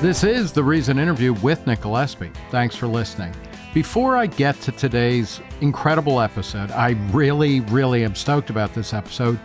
This is the Reason interview with Nick Gillespie. Thanks for listening. Before I get to today's incredible episode, I really, really am stoked about this episode.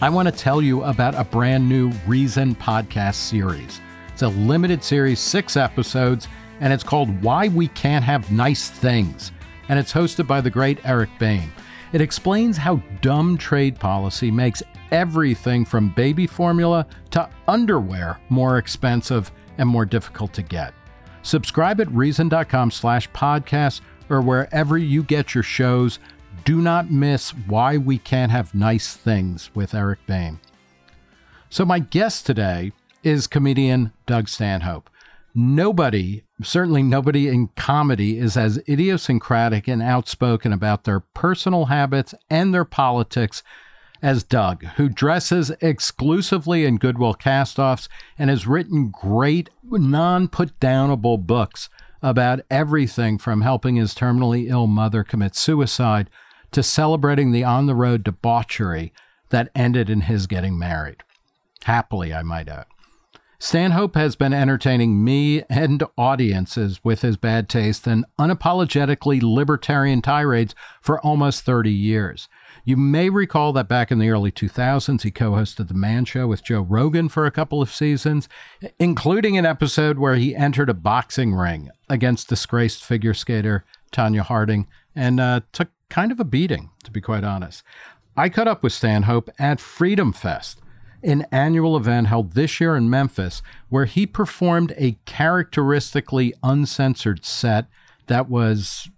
I want to tell you about a brand new Reason podcast series. It's a limited series, six episodes, and it's called Why We Can't Have Nice Things. And it's hosted by the great Eric Boehm. It explains how dumb trade policy makes everything from baby formula to underwear more expensive and more difficult to get. Subscribe at reason.com slash podcast or wherever you get your shows. Do not miss Why We Can't Have Nice Things with Eric Boehm. So, my guest today is comedian Doug Stanhope. Nobody, certainly nobody in comedy, is as idiosyncratic and outspoken about their personal habits and their politics as Doug, who dresses exclusively in Goodwill castoffs and has written great, non put downable books about everything from helping his terminally ill mother commit suicide to celebrating the on the road debauchery that ended in his getting married. Happily, I might add. Stanhope has been entertaining me and audiences with his bad taste and unapologetically libertarian tirades for almost 30 years. You may recall that back in the early 2000s, he co hosted The Man Show with Joe Rogan for a couple of seasons, including an episode where he entered a boxing ring against disgraced figure skater Tonya Harding and uh, took kind of a beating, to be quite honest. I caught up with Stanhope at Freedom Fest, an annual event held this year in Memphis, where he performed a characteristically uncensored set that was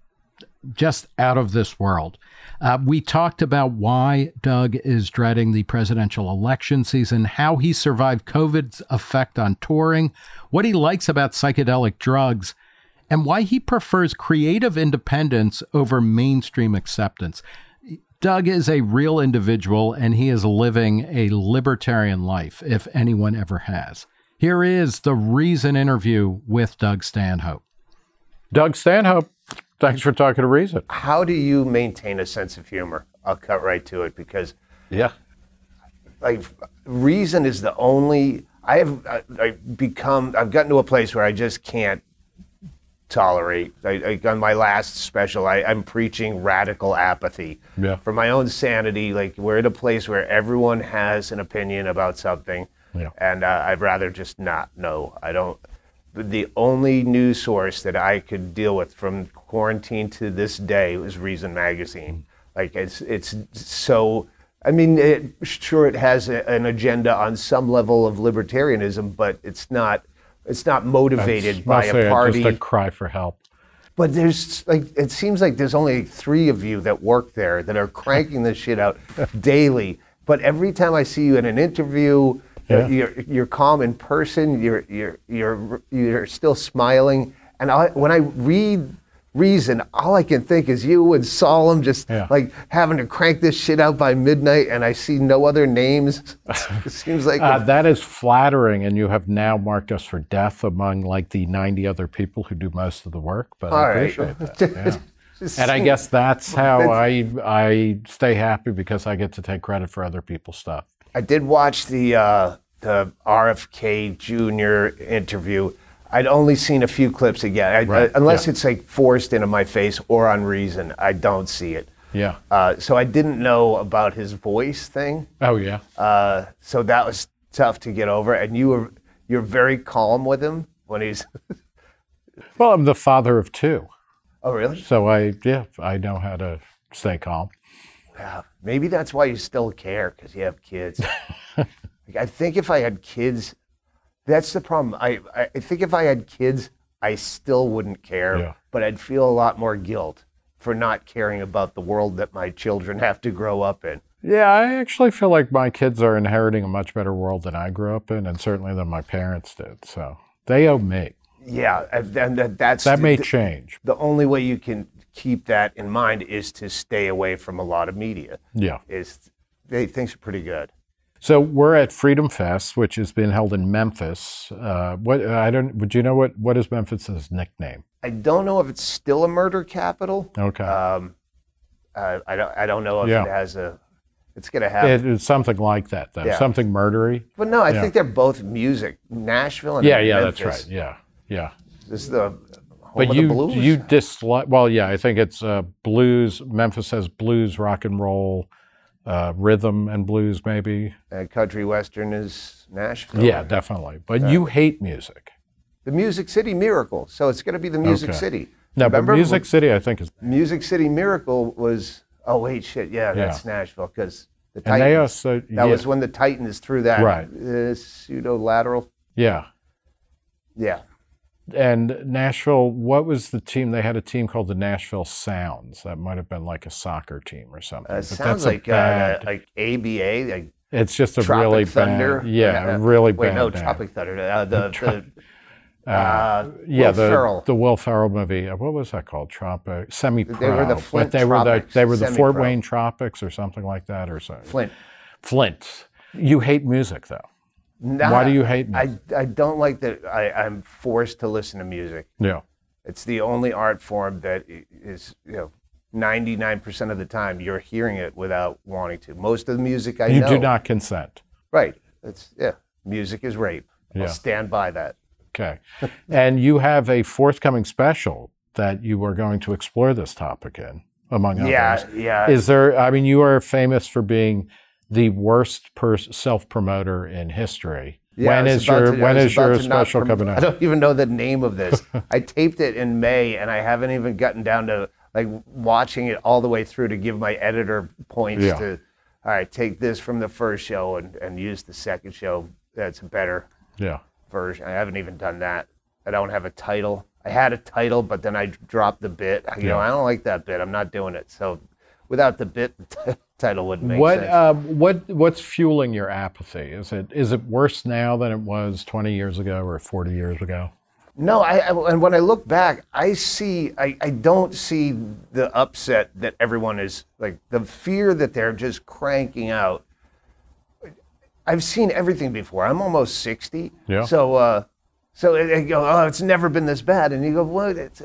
just out of this world. Uh, we talked about why Doug is dreading the presidential election season, how he survived COVID's effect on touring, what he likes about psychedelic drugs, and why he prefers creative independence over mainstream acceptance. Doug is a real individual and he is living a libertarian life, if anyone ever has. Here is the Reason interview with Doug Stanhope. Doug Stanhope, Thanks for talking to Reason. How do you maintain a sense of humor? I'll cut right to it because yeah, like Reason is the only I have I, I become I've gotten to a place where I just can't tolerate. I, I, on my last special, I, am preaching radical apathy yeah. for my own sanity. Like we're at a place where everyone has an opinion about something, yeah. and uh, I'd rather just not know. I don't the only news source that I could deal with from quarantine to this day was Reason Magazine. Mm-hmm. Like it's it's so. I mean, it, sure, it has a, an agenda on some level of libertarianism, but it's not. It's not motivated That's by a party. Just a cry for help. But there's like it seems like there's only three of you that work there that are cranking this shit out daily. But every time I see you in an interview yeah. You're, you're calm in person. You're, you're, you're, you're still smiling. And I, when I read Reason, all I can think is you and Sullum just yeah. like having to crank this shit out by midnight, and I see no other names. it seems like uh, that is flattering, and you have now marked us for death among like the 90 other people who do most of the work. But I appreciate right. that. Yeah. and I guess that's how I I stay happy because I get to take credit for other people's stuff. I did watch the uh, the RFK Jr. interview. I'd only seen a few clips again, I, right. unless yeah. it's like forced into my face or on reason. I don't see it. Yeah. Uh, so I didn't know about his voice thing. Oh yeah. Uh, so that was tough to get over. And you were you're very calm with him when he's. well, I'm the father of two. Oh really? So I yeah I know how to stay calm. Yeah, maybe that's why you still care because you have kids. I think if I had kids, that's the problem. I, I think if I had kids, I still wouldn't care, yeah. but I'd feel a lot more guilt for not caring about the world that my children have to grow up in. Yeah, I actually feel like my kids are inheriting a much better world than I grew up in, and certainly than my parents did. So they owe me. Yeah, and that, that's that may change. The only way you can keep that in mind is to stay away from a lot of media. Yeah. Is they things are pretty good. So we're at Freedom Fest, which has been held in Memphis. Uh, what I don't. Would you know what what is Memphis's nickname? I don't know if it's still a murder capital. Okay. Um, uh, I don't. I don't know if yeah. it has a. It's gonna have. It, it's something like that, though. Yeah. Something murdery. but no, I yeah. think they're both music. Nashville and Yeah, yeah, Memphis. that's right. Yeah, yeah. This is the But you you dislike. Well, yeah, I think it's uh, blues. Memphis has blues, rock and roll, uh, rhythm and blues, maybe. and country western is Nashville. Yeah, definitely. But you hate music. the Music City Miracle. So it's going to be the Music Okay. City. No, Remember but Music City, I think is. Music City Miracle was. Oh wait, shit. Yeah, that's. Nashville because the And they Titans. also. that yeah, was when the Titans threw that Right. uh, pseudo lateral. yeah. Yeah. And Nashville, what was the team? They had a team called the Nashville Sounds. That might have been like a soccer team or something. Uh, But sounds like bad- uh, like ABA, like it's just a Tropic really Thunder. bad. Yeah, really Wait, bad. no, band. Tropic Thunder. Uh, the, the Uh, uh, yeah, Will the Ferrell. the Will Ferrell movie. uh, What was that called? Tropic Semi Pro. They were the Flint they were the they were the Fort Semi-Pro. Wayne Tropics or something like that or something. Flint. Flint. You hate music though. Nah, Why do you hate me? I, I don't like that I, I'm forced to listen to music. Yeah. It's the only art form that i- is, you know, 99% of the time you're hearing it without wanting to. Most of the music I You know. do not consent. Right. It's, yeah. Music is rape. Yeah. I'll stand by that. Okay. and you have a forthcoming special that you are going to explore this topic in, among others. Yeah. Yeah. Is there, I mean, you are famous for being the worst pers- self promoter in history. Yeah, when is your to- when is your about to not special prom- coming I don't even know the name of this. I taped it in May, and I haven't even gotten down to like watching it all the way through to give my editor points Yeah. to. All right, take this from the first show and, and use the second show. That's a better. Yeah. version. I haven't even done that. I don't have a title. I had a title, but then I dropped the bit. You know, I don't like that bit. I'm not doing it. So without the bit, the title wouldn't make What sense. um, what what's fueling your apathy? Is it is it worse now than it was 20 years ago or 40 years ago? no, I, I and when I look back, I see. I, I don't see the upset that everyone is like the fear that they're just cranking out. I've seen everything before. I'm almost 60. Yeah. So, uh, so they- they go, oh, it's never been this bad, and you go, what? It's,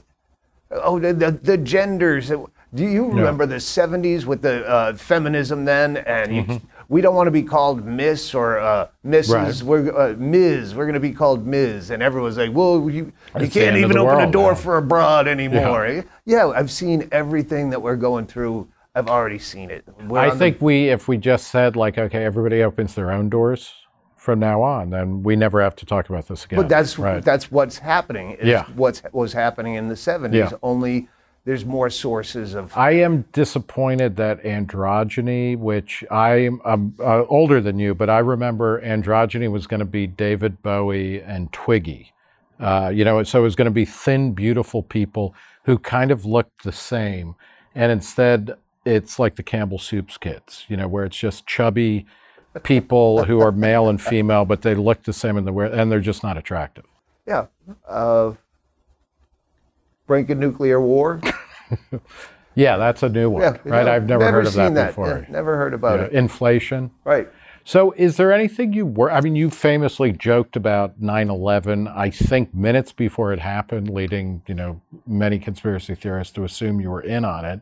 oh, the, the the genders. Do you remember the 70s with the uh, feminism then? And you, we don't want to be called Miss or uh, Mrs. Mm-hmm. Right. We're uh, Ms. We're going to be called Ms. And everyone's like, well, you, you It's the can't end of even the open a world door now. for a broad anymore. Yeah. I've seen everything that we're going through. I've already seen it. We're I on the- think we if we just said like okay, everybody opens their own doors from now on, then we never have to talk about this again. But that's right. that's what's happening. Is Yeah. What was happening in the 70s. Yeah. Only there's more sources of. I am disappointed that androgyny, which I'm, I'm uh, older than you, but I remember androgyny was going to be David Bowie and Twiggy. Uh, you know, so it was going to be thin, beautiful people who kind of looked the same. And instead, it's like the Campbell Soups kids, you know, where it's just chubby people who are male and female, but they look the same in the wear, and they're just not attractive. Yeah. Uh, brink a nuclear war. Yeah, that's a new one, Yeah, right? yeah, I've never, heard of seen that before. Yeah, never heard about Yeah, it. Inflation. Right. So, is there anything you were? I mean, you famously joked about 9/11. I think minutes before it happened, leading you know many conspiracy theorists to assume you were in on it.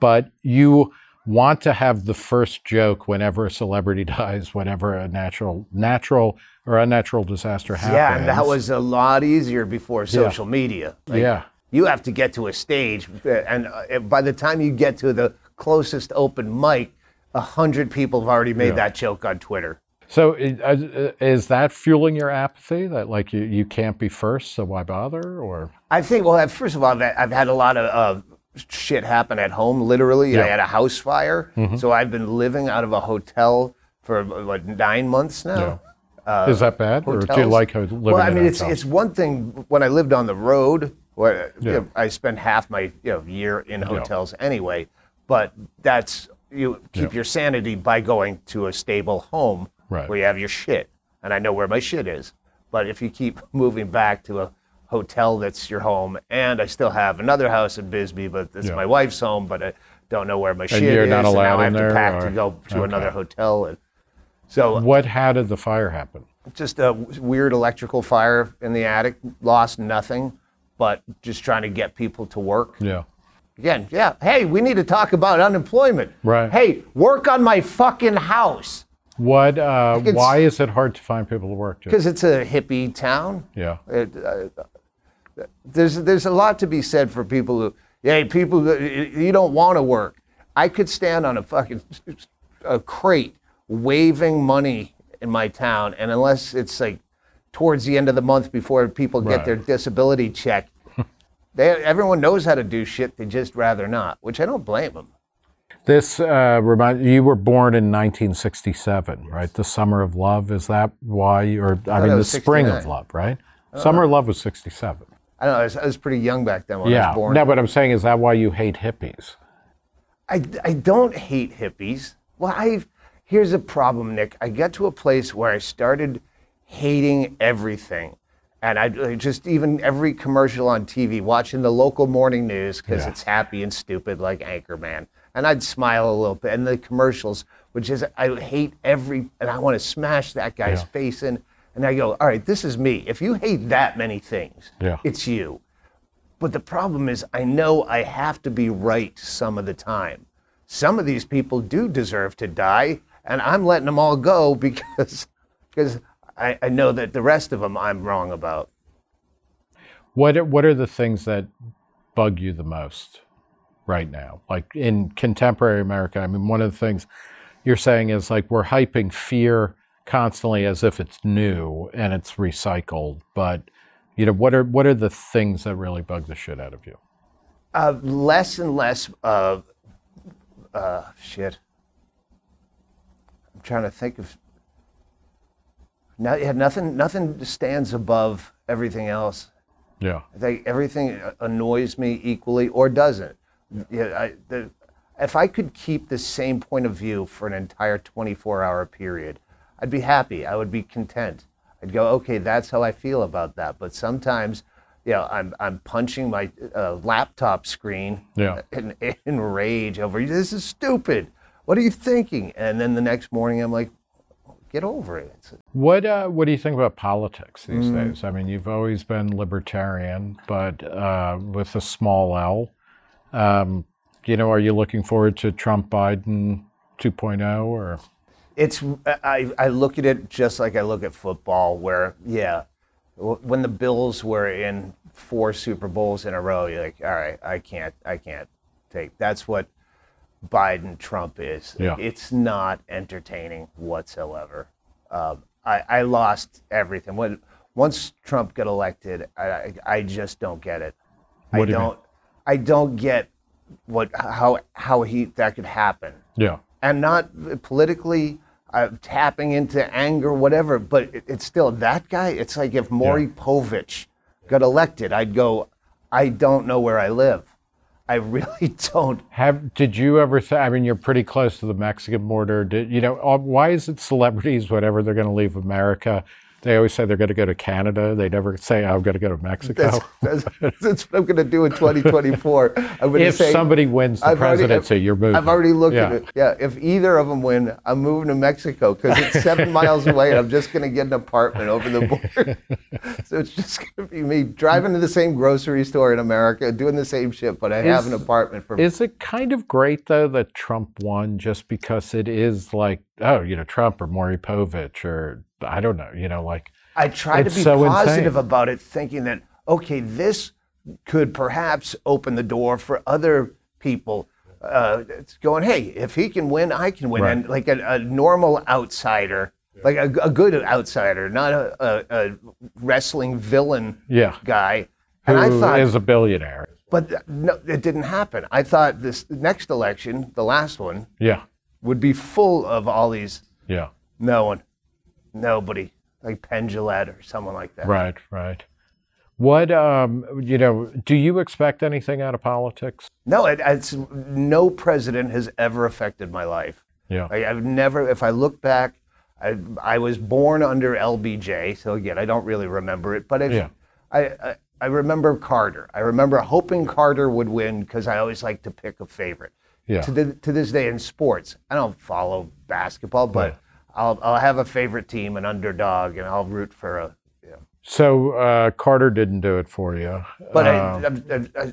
But you want to have the first joke whenever a celebrity dies, whenever a natural, natural or unnatural disaster happens. Yeah, and that was a lot easier before social media. Like, yeah, You have to get to a stage, uh, and uh, by the time you get to the closest open mic, a hundred people have already made Yeah. that joke on Twitter. So, uh, is that fueling your apathy? That like you, you can't be first, so why bother? Or I think, well, first of all, I've, I've had a lot of uh, shit happen at home, literally. I had a house fire. So I've been living out of a hotel for, what, nine months now? is that bad, or do you like living Well, I mean, it's hotels? it's one thing when I lived on the road, where you know, I spend half my you know, year in hotels anyway. But that's you keep Yeah. your sanity by going to a stable home Right. where you have your shit, and I know where my shit is. But if you keep moving back to a hotel that's your home, and I still have another house in Bisbee, but it's Yeah. my wife's home, but I don't know where my shit you're is, not and now allowed I have to pack or- to go to okay. another hotel. And so What? How did the fire happen? just a weird electrical fire in the attic. Lost nothing, but just trying to get people to work. Yeah. again, yeah. Hey, we need to talk about unemployment. Right. Hey, work on my fucking house What? Uh, why is it hard to find people to work? Because it's a hippie town. Yeah. It, uh, there's there's a lot to be said for people who, hey, people who- you don't want to work. I could stand on a fucking a crate waving money in my town, and unless it's like towards the end of the month before people get Right. their disability check, they everyone knows how to do shit. They just rather not, which I don't blame them. This uh, remind you were born in 1967, right? The summer of love. Is that why? Or I, mean, the spring of love, right? Summer of love was 67. I don't know. I was, I was pretty young back then when I was born. No, but I'm saying, is that why you hate hippies? I, I don't hate hippies. Well, I here's a problem, Nick. I got to a place where I started hating everything, and I just even every commercial on TV, watching the local morning news because Yeah. it's happy and stupid like Anchorman, and I'd smile a little bit. And the commercials, which is I hate every, and I want to smash that guy's Yeah. face in. And I go, all right, this is me. If you hate that many things, Yeah. it's you. But the problem is, I know I have to be right some of the time. Some of these people do deserve to die, and I'm letting them all go because, because I, I know that the rest of them I'm wrong about. What are, What are the things that bug you the most right now? Like in contemporary America, I mean, one of the things you're saying is like we're hyping fear constantly as if it's new and it's recycled. But you know, what are what are the things that really bug the shit out of you? Uh, less and less of, uh, shit. I'm trying to think of. No, yeah, nothing. Nothing stands above everything else. Yeah. Think everything annoys me equally or doesn't. Yeah, I, the, if I could keep the same point of view for an entire 24 hour period, I'd be happy. I would be content. I'd go, okay, that's how I feel about that. But sometimes, you know, I'm, I'm punching my uh, laptop screen Yeah. in, in rage over this is stupid. What are you thinking? And then the next morning, I'm like, get over it. What uh, What do you think about politics these Mm. days? I mean, you've always been libertarian, but uh, with a small L. Um, you know, are you looking forward to Trump Biden 2.0 or? it's I, I look at it just like I look at football, where yeah, when the Bills were in four Super Bowls in a row, you're like, all right, I can't, I can't take. That's what Biden Trump is. Yeah. It's not entertaining whatsoever. Um, I, I lost everything. When once Trump got elected, I, I, I just don't get it. I What do you mean? don't. I don't get what how how he that could happen Yeah. and not politically uh, tapping into anger, whatever. But it, it's still that guy. It's like if Maury Povich got elected, I'd go. I don't know where I live. I really don't. Have did you ever? Th- I mean, you're pretty close to the Mexican border. Did you know? uh, Why is it celebrities, whatever they're going to leave America, they always say they're going to go to Canada. They never say, "I'm going to go to Mexico." That's, that's, that's what I'm going to do in 2024. I'm going to if say. somebody wins the I've already- you're moving. I've already looked yeah. at it. Yeah, if either of them win, I'm moving to Mexico because it's seven miles away, and I'm just going to get an apartment over the border. so it's just going to be me driving to the same grocery store in America, doing the same shit, but I have an apartment for. Is it kind of great though that Trump won just because it is like, oh, you know, Trump or Maury Povich or I don't know, you know, like I try to be so positive insane. about it, thinking that okay, this could perhaps open the door for other people. Uh, it's going, hey, if he can win, I can win, Right. and like a, a normal outsider, like a, a good outsider, not a, a, wrestling villain yeah, guy. who And is I thought, a billionaire. but no, it didn't happen. I thought this next election, the last one, Yeah, would be full of all these yeah, no one, nobody, like Penn Jillette or someone like that. right, right. What um, you know, do you expect anything out of politics? No, it, it's no president has ever affected my life. Yeah, I, I've never, if I look back, I, I was born under LBJ, so again, I don't really remember it, but if, Yeah. I, I, I remember Carter. I remember hoping Carter would win because I always like to pick a favorite. Yeah. To, the, to this day in sports, I don't follow basketball, but. I'll, I'll have a favorite team, an underdog, and I'll root for a. You know. So uh, Carter didn't do it for you. But Um, I, I, I, I,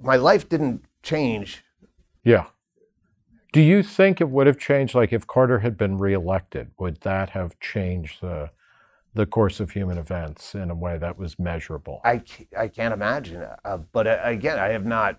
my life didn't change. Yeah. Do you think it would have changed, like if Carter had been reelected, would that have changed the the course of human events in a way that was measurable? I, I can't imagine. Uh, but uh, again, I have not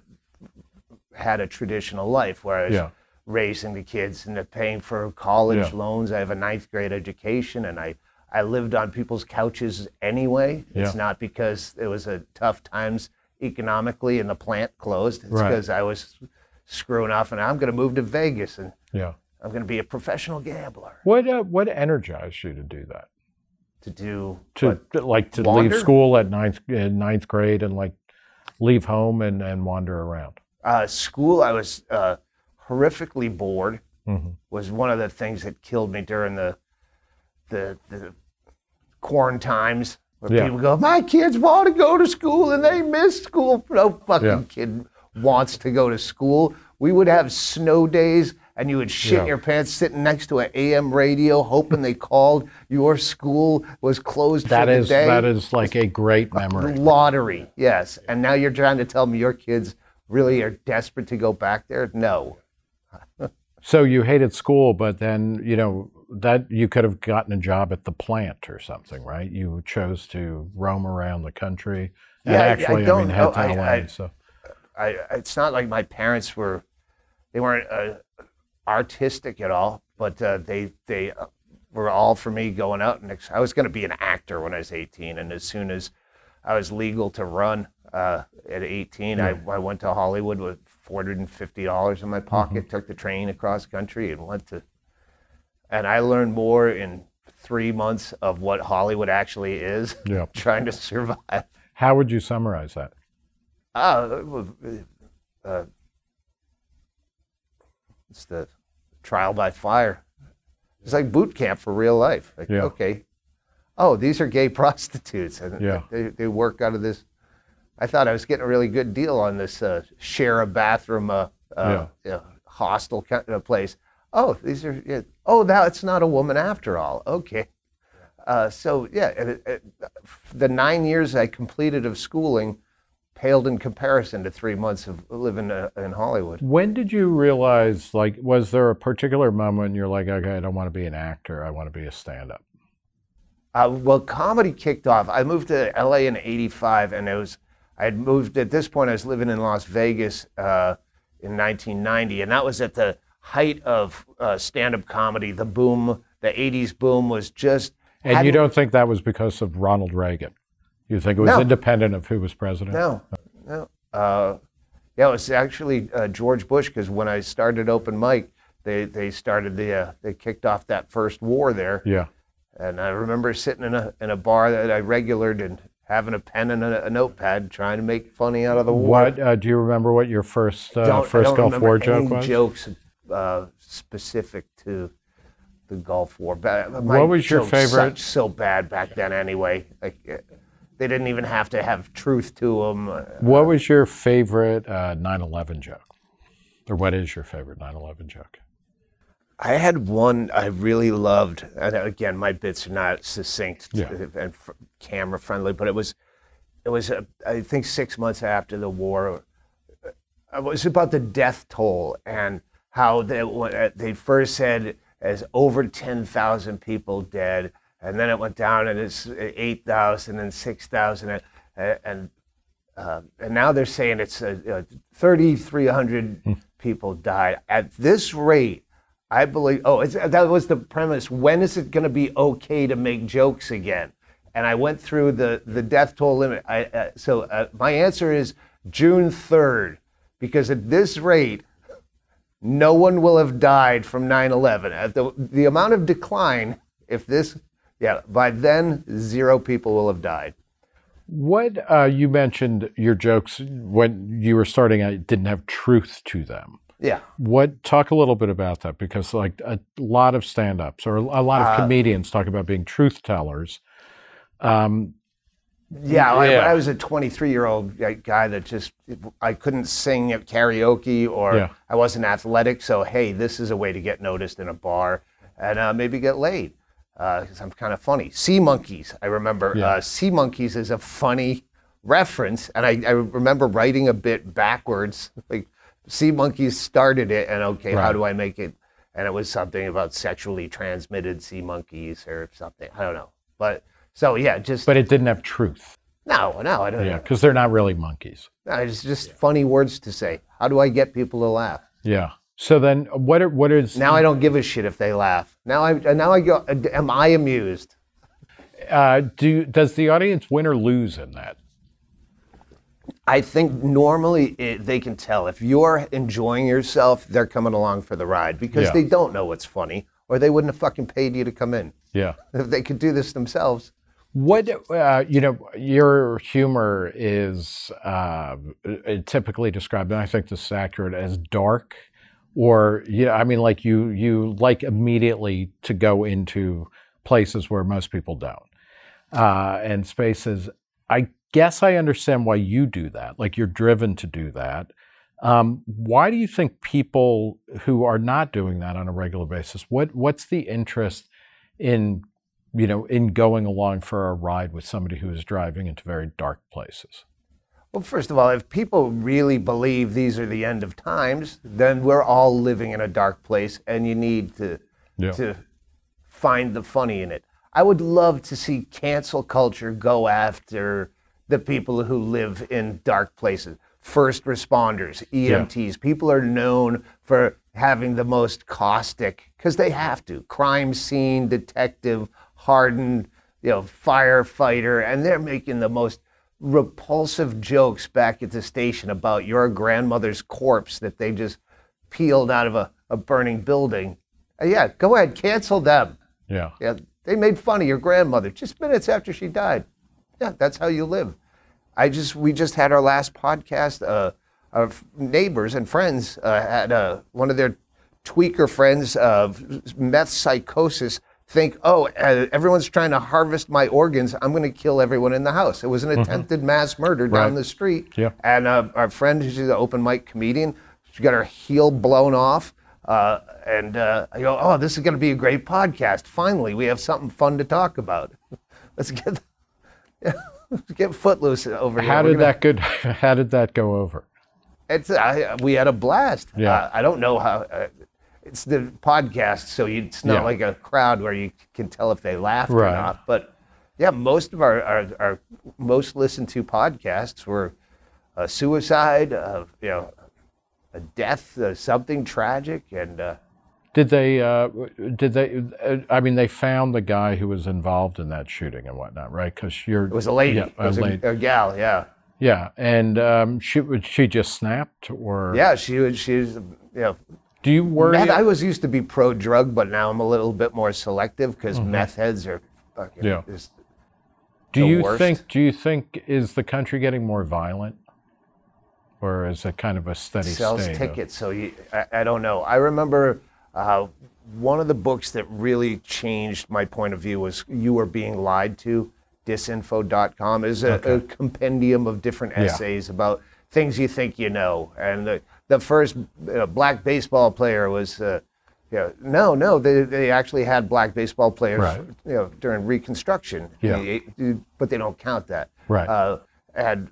had a traditional life where I was Yeah. Raising the kids and paying for college Yeah. loans. I have a ninth grade education and I, I lived on people's couches anyway. It's Yeah. not because it was a tough times economically and the plant closed. It's Right. because I was screwing off and I'm going to move to Vegas and Yeah. I'm going to be a professional gambler What uh, what energized you to do that? to do To like to wander? leave school at ninth in ninth grade and like leave home and, and wander around. uh, school. I was uh, horrifically bored. Mhm. Was one of the things that killed me during the the, the quarantines. Where Yeah. people go, my kids want to go to school and they miss school. No fucking Yeah. kid wants to go to school. We would have snow days and you would shit Yeah. in your pants sitting next to an AM radio hoping they called your school was closed That for the is day. that is like a great memory. lottery, yes. And now you're trying to tell me your kids really are desperate to go back there? No. So you hated school, but then you know that you could have gotten a job at the plant or something, right? You chose to roam around the country. And Yeah, I- I I, don't mean, head to I- LA. I- so I, it's not like my parents were, they weren't uh, artistic at all, but uh, they they uh, were all for me going out. And ex- I was going to be an actor when I was 18, and as soon as I was legal to run uh, at 18, I, I went to Hollywood with 450 dollars in my pocket, took the train across country, and went to. And I learned more in three months of what Hollywood actually is, Yeah. trying to survive. how would you summarize that? Uh, uh, it's the trial by fire. It's like boot camp for real life. Like, Yeah. okay, oh, these are gay prostitutes, and Yeah. they, they work out of this. I thought I was getting a really good deal on this uh, share a bathroom, uh, uh, yeah, hostel kind of place. Oh, these are. Yeah, oh, now it's not a woman after all. Okay. Uh, so yeah, it, it, the nine years I completed of schooling paled in comparison to three months of living uh, in Hollywood. When did you realize? Like, was there a particular moment you're like, okay, I don't want to be an actor. I want to be a stand-up. Uh, well, comedy kicked off. I moved to LA in '85, and it was I had moved at this point. I was living in Las Vegas uh, in 1990, and that was at the height of uh, stand-up comedy. The boom, the '80s boom, was just. And you don't think that was because of Ronald Reagan? You think it was No. independent of who was president? No, no. Uh, yeah, it was actually uh, George Bush because when I started open mic, they they started the uh, they kicked off that first war there, Yeah. and I remember sitting in a in a bar that I regulared and having a pen and a, a notepad trying to make funny out of the war. What uh, do you remember? What your first uh, first don't Gulf War joke any was? jokes uh, specific to the Gulf War. Ba- my What was your favorite- so bad back then, anyway. Like, uh, they didn't even have to have truth to them. What was your favorite uh, 9/11 joke, or what is your favorite 9/11 joke? I had one I really loved, and again, my bits are not succinct Yeah. and f- camera friendly, but it was, it was, uh, I think, six months after the war. uh, It was about the death toll and how they uh, they first said as over ten thousand people dead, and then it went down and it's eight thousand and six thousand, and, and uh, and now they're saying it's uh, uh, 3,300 people died. At this rate, I believe. Oh, it's, that was the premise. When is it going to be okay to make jokes again? And I went through the the death toll limit. I, uh, so uh, my answer is June 3rd, because at this rate, no one will have died from 9/11. At the the amount of decline, if this, yeah, by then zero people will have died. What uh, you mentioned your jokes when you were starting out didn't have truth to them. Yeah. What talk a little bit about that because like a lot of stand-ups or a lot of Uh, comedians talk about being truth tellers. Um, Yeah, I, Yeah. I was a 23 year old guy that just I couldn't sing at karaoke or Yeah. I wasn't athletic. So hey, this is a way to get noticed in a bar and uh, maybe get laid because I'm kind of funny. Sea monkeys, I remember. Yeah. Uh, sea monkeys is a funny reference, and I, I remember writing a bit backwards, like sea monkeys started it, and okay, how do I make it? And it was something about sexually transmitted sea monkeys or something. I don't know, but so yeah, just But it didn't have truth. no, no, I don't. Yeah, because they're not really monkeys. No, it's just funny words to say. How do I get people to laugh? Yeah. So then, uh, what are, what is Now I don't give a shit if they laugh. Now I uh, now I go. Uh, am I amused? uh, do does the audience win or lose in that? I think normally it, they can tell if you're enjoying yourself, they're coming along for the ride because Yeah. they don't know what's funny, or they wouldn't have fucking paid you to come in. Yeah. If they could do this themselves, What uh, you know, your humor is uh, typically described, and I think this is accurate, as dark, or yeah, I mean, like you you like immediately to go into places where most people don't, uh, and spaces. I guess I understand why you do that. Like you're driven to do that. Um, why do you think people who are not doing that on a regular basis? What what's the interest in you know, in going along for a ride with somebody who is driving into very dark places. well, first of all, if people really believe these are the end of times, then we're all living in a dark place, and you need to Yeah. to find the funny in it. I would love to see cancel culture go after the people who live in dark places. First responders, EMTs, people are known for having the most caustic because they have to. Crime scene detective, hardened, you know, firefighter, and they're making the most repulsive jokes back at the station about your grandmother's corpse that they just peeled out of a, a burning building. Uh, yeah, go ahead, cancel them. Yeah. Yeah, they made fun of your grandmother just minutes after she died. Yeah, that's how you live. I just we just had our last podcast. Uh, our neighbors and friends uh, had uh, one of their tweaker friends of meth psychosis think, oh, uh, everyone's trying to harvest my organs. I'm going to kill everyone in the house. It was an attempted mass murder down Right. the street. Yeah. And uh, our friend, who's an open mic comedian, she got her heel blown off. Uh, and uh, I go, oh, this is going to be a great podcast. Finally, we have something fun to talk about. Let's get, let's get footloose over here. How did gonna- that good? How did that go over? It's I, we had a blast. Yeah. Uh, I don't know how. Uh, it's the podcast, so you, it's not Yeah. like a crowd where you can tell if they laughed Right. or not. But yeah, most of our our, our most listened to podcasts were a suicide, uh, you know, a death, uh, something tragic, and uh, Did they? Uh, did they? Uh, I mean, they found the guy who was involved in that shooting and whatnot, right? Because you're. it was a lady. Yeah, it a lady. a, a gal. Yeah, Yeah, and um, she she just snapped, or yeah. She was. She was. You know, do you worry? meth, I was used to be pro drug, but now I'm a little bit more selective because meth heads are fucking. Mm-hmm. Yeah. Just, do you worst. think? Do you think is the country getting more violent, or is it kind of a steady sells state? of- tickets. So you, I, I don't know. I remember uh, one of the books that really changed my point of view was "You Were Being Lied To." Disinfo.com is a, a compendium of different essays about things you think you know. And the the first uh, black baseball player was. Uh, you know, no, no, they, they actually had black baseball players, Right. you know, during Reconstruction. Yeah. They- but they don't count that. Right. Uh, and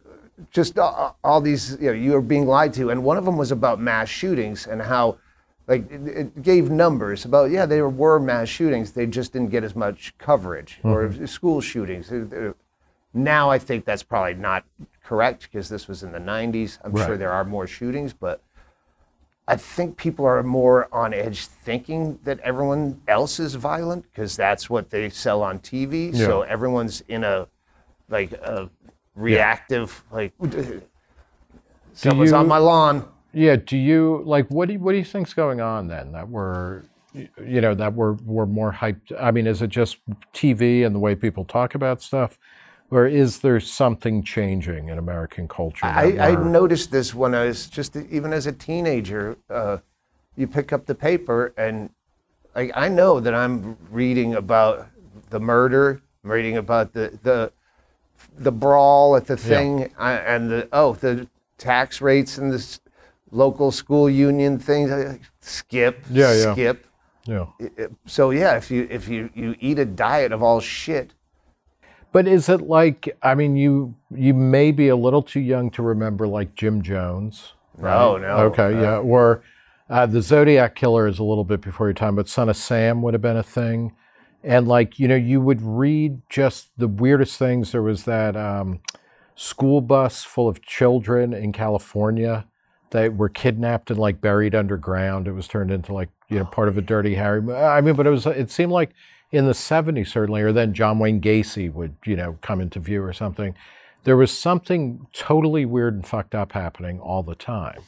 just all, all these, you know, you were being lied to. And one of them was about mass shootings and how, like, it, it gave numbers about, yeah, there were mass shootings. They just didn't get as much coverage or school shootings. Uh, uh, Now I think that's probably not correct because this was in the 90s. I'm sure there are more shootings, but I think people are more on edge thinking that everyone else is violent because that's what they sell on TV. So everyone's in a like a reactive like uh, someone's on my lawn. Yeah. Do you like what do you, what do you think's going on then that we're you know that we're we're more hyped? I mean, is it just TV and the way people talk about stuff, or is there something changing in American culture? I, I noticed this when I was just even as a teenager. Uh, you pick up the paper and like I know that I'm reading about the murder, I'm reading about the the the brawl at the thing, I, and the oh the tax rates and the local school union things. I- Skip, Yeah, yeah. skip. yeah. So yeah, if you if you you eat a diet of all shit, But is it like I mean you you may be a little too young to remember like Jim Jones Right? No, no. Okay, uh, yeah. Or uh, the Zodiac Killer is a little bit before your time, but Son of Sam would have been a thing. And like you know, you would read just the weirdest things. There was that um, school bus full of children in California that were kidnapped and like buried underground. It was turned into like you know part of a Dirty Harry. I mean, but it was it seemed like in the '70s certainly, or then John Wayne Gacy would you know come into view or something. There was something totally weird and fucked up happening all the time.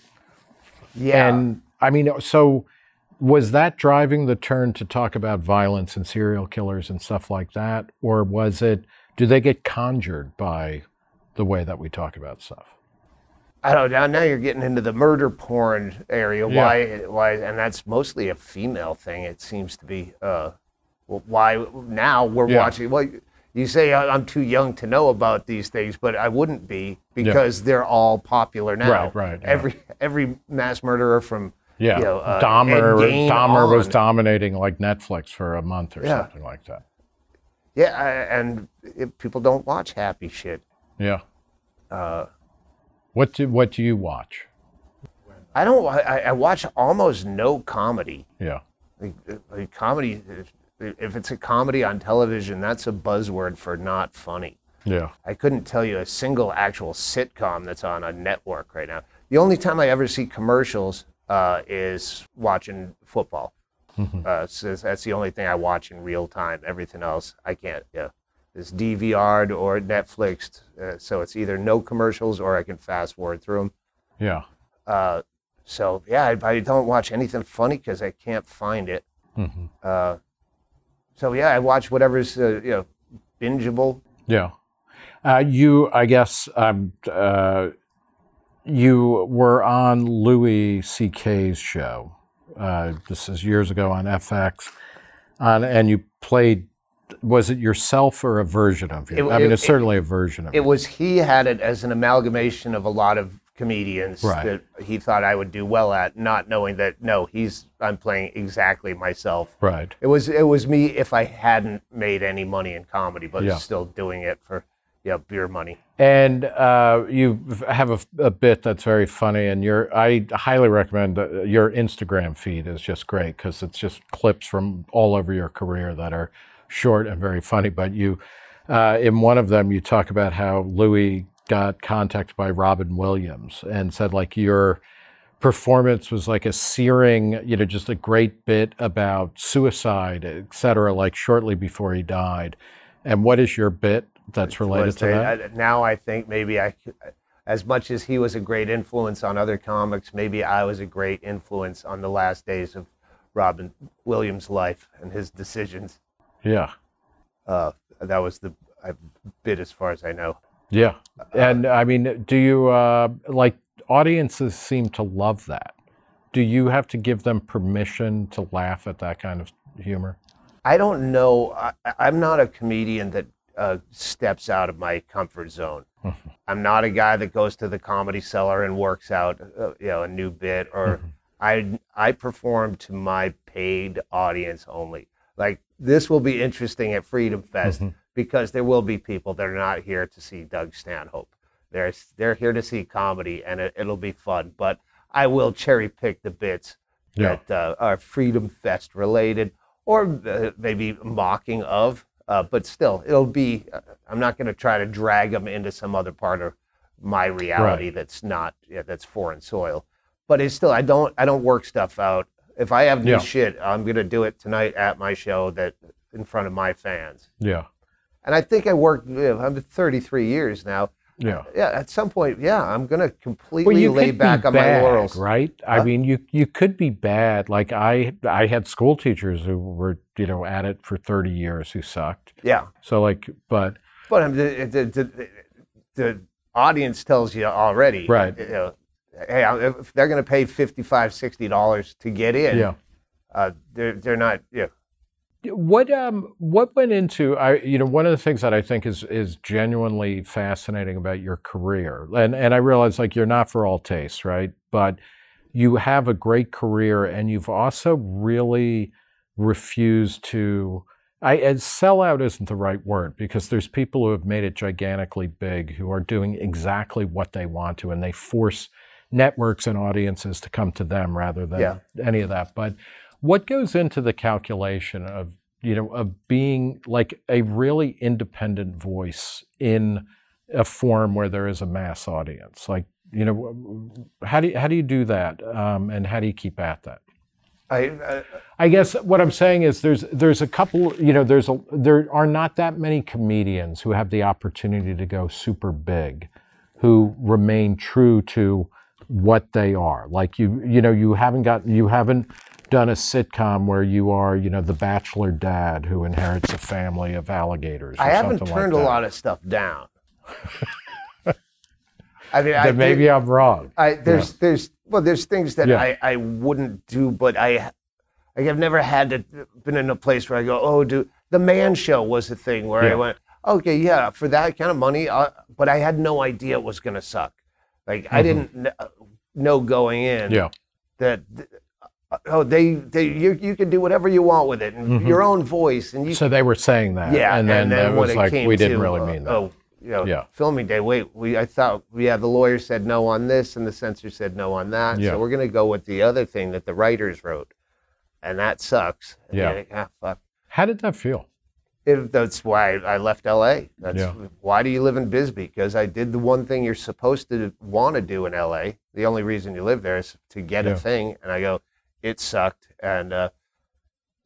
Yeah. And I mean, so was that driving the turn to talk about violence and serial killers and stuff like that? Or was it, do they get conjured by the way that we talk about stuff? I don't know. Now you're getting into the murder porn area. Yeah. Why? Why? And that's mostly a female thing. It seems to be. Uh, why now we're Yeah. watching? Well, you say I'm too young to know about these things, but I wouldn't be because they're all popular now. Right, right, yeah. Every every mass murderer from Yeah. you know, uh, Dahmer, Dahmer was dominating like Netflix for a month or Yeah. something like that. yeah, I- and it, people don't watch happy shit. Yeah. Uh, What do, what do you watch? I don't. I, I watch almost no comedy. Yeah. Like, uh, like comedy, if- it's a comedy on television, that's a buzzword for not funny. Yeah. I couldn't tell you a single actual sitcom that's on a network right now. The only time I ever see commercials uh, is watching football. Uh, so that's the only thing I watch in real time. Everything else I can't. Yeah, it's DVR'd or Netflixed. Uh, so it's either no commercials or I can fast forward through them. Yeah. Uh, so yeah, I, I don't watch anything funny because I can't find it. hmm Uh, so yeah, I watch whatever's uh, you know bingeable. Yeah. Uh, you, I guess, um, uh, you were on Louis C.K.'s show. Uh, this is years ago on FX, on, and you played. Was it yourself or a version of you? It- I mean, it- it's certainly a version of It you. was he had it as an amalgamation of a lot of comedians Right. that he thought I would do well at, not knowing that no, he's I'm playing exactly myself. Right. It was it was me if I hadn't made any money in comedy, but Yeah. still doing it for yeah beer money. And uh, you have a, a bit that's very funny, and your I highly recommend uh, your Instagram feed is just great because it's just clips from all over your career that are short and very funny. But you, uh, in one of them, you talk about how Louis got contacted by Robin Williams and said like your performance was like a searing, you know, just a great bit about suicide, et cetera, like shortly before he died. And what is your bit that's related to that? I- now I think maybe I, as much as he was a great influence on other comics, maybe I was a great influence on the last days of Robin Williams' life and his decisions. Yeah. Uh, that was the I, bit as far as I know. Yeah. And I mean, do you uh, like audiences seem to love that? Do you have to give them permission to laugh at that kind of humor? I don't know. I, I'm not a comedian that uh, steps out of my comfort zone. I'm not a guy that goes to the comedy cellar and works out, uh, you know, a new bit. Or I I perform to my paid audience only. Like this will be interesting at Freedom Fest because there will be people that are not here to see Doug Stanhope. They're they're here to see comedy, and it, it'll be fun. But I will cherry pick the bits Yeah. that uh, are Freedom Fest related or uh, maybe mocking of, uh, but still, it'll be. Uh, I'm not going to try to drag them into some other part of my reality Right. that's not yeah, that's foreign soil. But it's still, I don't, I don't work stuff out. If I have new Yeah. shit, I'm going to do it tonight at my show that in front of my fans. Yeah. And I think I worked. You know, I'm 33 years now. Yeah. Yeah, at some point, yeah, I'm going to Well, completely you lay back on bad, my laurels. right? I mean, you you could be bad. Like I I had school teachers who were you know at it for thirty years who sucked. Yeah. So like, but But um, the, the, the, the audience tells you already, Right. You know, hey, if they're going to pay 55 $60 to get in, yeah. uh, they're, they're not, you know, What um what went into I you know one of the things that I think is is genuinely fascinating about your career and and I realize like you're not for all tastes right but you have a great career and you've also really refused to I and sellout isn't the right word because there's people who have made it gigantically big who are doing exactly what they want to and they force networks and audiences to come to them rather than Yeah. any of that. But what goes into the calculation of you know of being like a really independent voice in a forum where there is a mass audience? Like you know, how do you, how do you do that, um, and how do you keep at that? I, I I guess what I'm saying is there's there's a couple you know there's a there are not that many comedians who have the opportunity to go super big who remain true to what they are like you you know you haven't gotten you haven't done a sitcom where you are you know the bachelor dad who inherits a family of alligators or I haven't turned like a lot of stuff down. I mean, I maybe did- I'm wrong I there's there's well there's things that Yeah. I, I wouldn't do, but I like I've never had to been in a place where I go, oh, do the man show was a thing where Yeah. I went, okay, yeah, for that kind of money, uh, but I had no idea it was gonna suck. Like I didn't uh, know going in Mm-hmm. yeah that oh they they you you can do whatever you want with it and your own voice and you so they were saying that yeah, and then, it was it like came we didn't to, really uh, mean that Oh, you know, Yeah. filming day. Wait, we I thought we. yeah, the lawyer said no on this, and the censor said no on that. Yeah. So we're gonna go with the other thing that the writers wrote, and that sucks. And Yeah. like, ah, fuck. how did that feel If that's why I left LA. That's Yeah. why do you live in Bisbee? Because I did the one thing you're supposed to want to do in LA. The only reason you live there is to get Yeah. a thing. And I go, it sucked. And uh,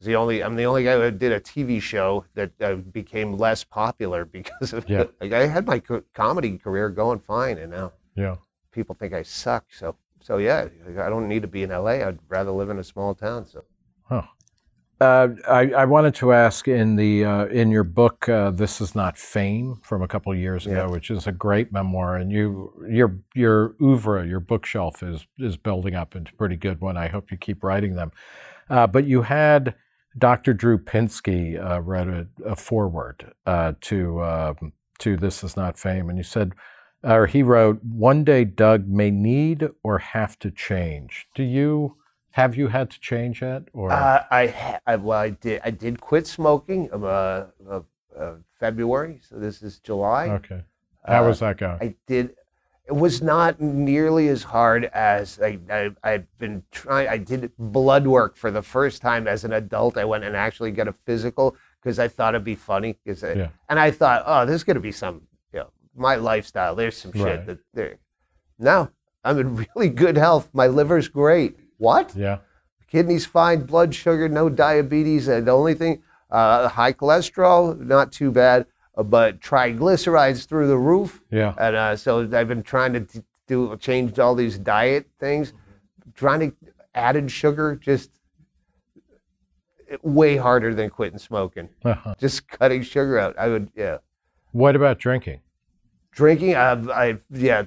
the only I'm the only guy who did a TV show that uh, became less popular because of Yeah. like I had my co- comedy career going fine, and now yeah people think I suck. So so yeah, I don't need to be in LA. I'd rather live in a small town. So Huh. Uh, I, I wanted to ask in the uh, in your book, uh, "This Is Not Fame" from a couple of years ago, Yeah. which is a great memoir, and you your your oeuvre, your bookshelf is is building up into a pretty good one. I hope you keep writing them. Uh, but you had Dr. Drew Pinsky uh, wrote a, a foreword uh, to um to "This Is Not Fame," and you said, or he wrote, "One day Doug may need or have to change." Do you? Have you had to change yet, or uh, I, I well I did I did quit smoking uh, uh, uh, February. So this is July. Okay. How Uh, was that going? I did. It was not nearly as hard as I, I I'd been trying. I did blood work for the first time as an adult. I went and actually got a physical because I thought it'd be funny. Cause I, Yeah. And I thought, oh, there's gonna be some, you know, my lifestyle. There's some shit Right. that there. No, I'm in really good health. My liver's great. What? yeah. Kidneys fine. Blood sugar, no diabetes. Uh, the only thing, uh, high cholesterol, not too bad. Uh, but triglycerides through the roof. Yeah. And uh, so I've been trying to do change all these diet things, trying to added sugar just way harder than quitting smoking. Uh-huh. Just cutting sugar out. I would yeah. What about drinking? Drinking, I've, I've yeah,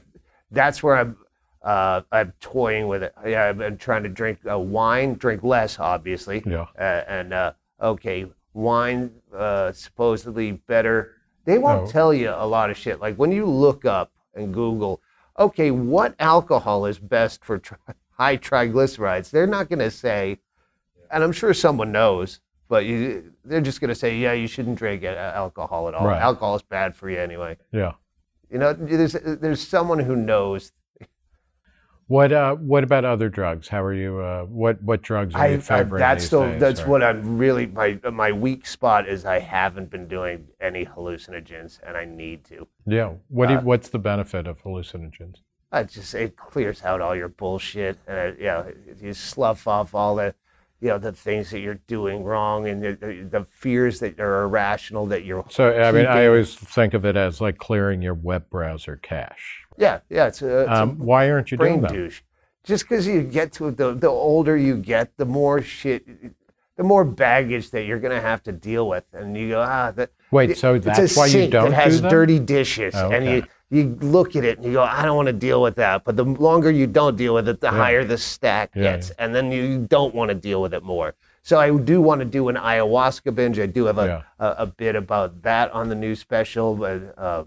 that's where I'm. Uh, I'm toying with it. Yeah, I've been trying to drink uh, wine, drink less, obviously. Yeah. Uh, and uh, okay, wine uh, supposedly better. They won't Oh. tell you a lot of shit. Like when you look up and Google, okay, what alcohol is best for tri- high triglycerides? They're not going to say, and I'm sure someone knows, but you, they're just going to say, yeah, you shouldn't drink alcohol at all. Right. Alcohol is bad for you anyway. Yeah. You know, there's there's someone who knows. What uh what about other drugs? How are you uh what what drugs are you I, I favoring that's still days, that's or- what I'm really my my weak spot is I haven't been doing any hallucinogens and I need to. Yeah. What do you, uh, what's the benefit of hallucinogens? I just it clears out all your bullshit and it, you know you slough off all the you know the things that you're doing wrong and the, the, the fears that are irrational that you're So I mean I always think of it as like clearing your web browser cache. Yeah yeah it's a, it's a Um, why aren't you doing brain that? douche. Just because you get to it, the the older you get, the more shit, the more baggage that you're gonna have to deal with, and you go ah that. Wait, so it's a that's why you don't that has do dirty dishes, Oh, and you you look at it and you go, I don't want to deal with that. But the longer you don't deal with it, the Yeah. higher the stack Yeah, gets, and then you don't want to deal with it more. So I do want to do an ayahuasca binge. I do have a, Yeah. a, a bit about that on the new special, but uh,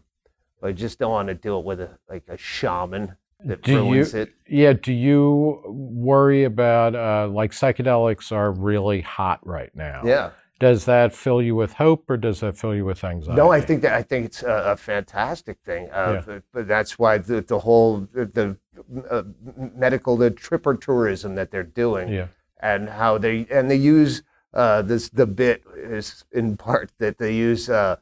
I just don't want to do it with a like a shaman that Do you ruins it. Yeah, do you worry about uh like psychedelics are really hot right now? Yeah. Does that fill you with hope or does that fill you with anxiety? No, I think that I think it's a, a fantastic thing. Uh, Yeah. but, but that's why the, the whole the, the uh, medical, the tripper tourism that they're doing, Yeah. and how they and they use uh, this. The bit is in part that they use uh,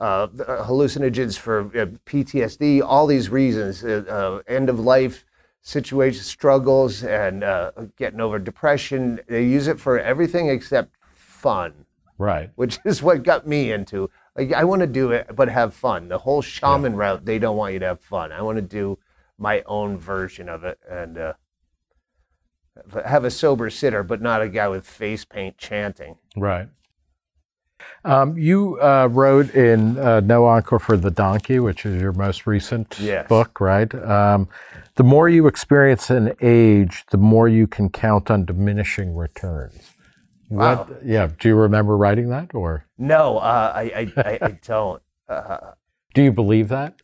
uh, hallucinogens for uh, PTSD. All these reasons, uh, uh, end of life situations, struggles, and uh, getting over depression. They use it for everything except fun Right. which is what got me into. Like, I want to do it, but have fun. The whole shaman route, they don't want you to have fun. I want to do my own version of it and uh, have a sober sitter, but not a guy with face paint chanting. Right. Um, you uh, wrote in uh, No Encore for the Donkey, which is your most recent Yes. book, right? Um, the more you experience an age, the more you can count on diminishing returns. Wow. What, yeah. Do you remember writing that, or No, uh, I, I, I, I don't. Uh, do you believe that?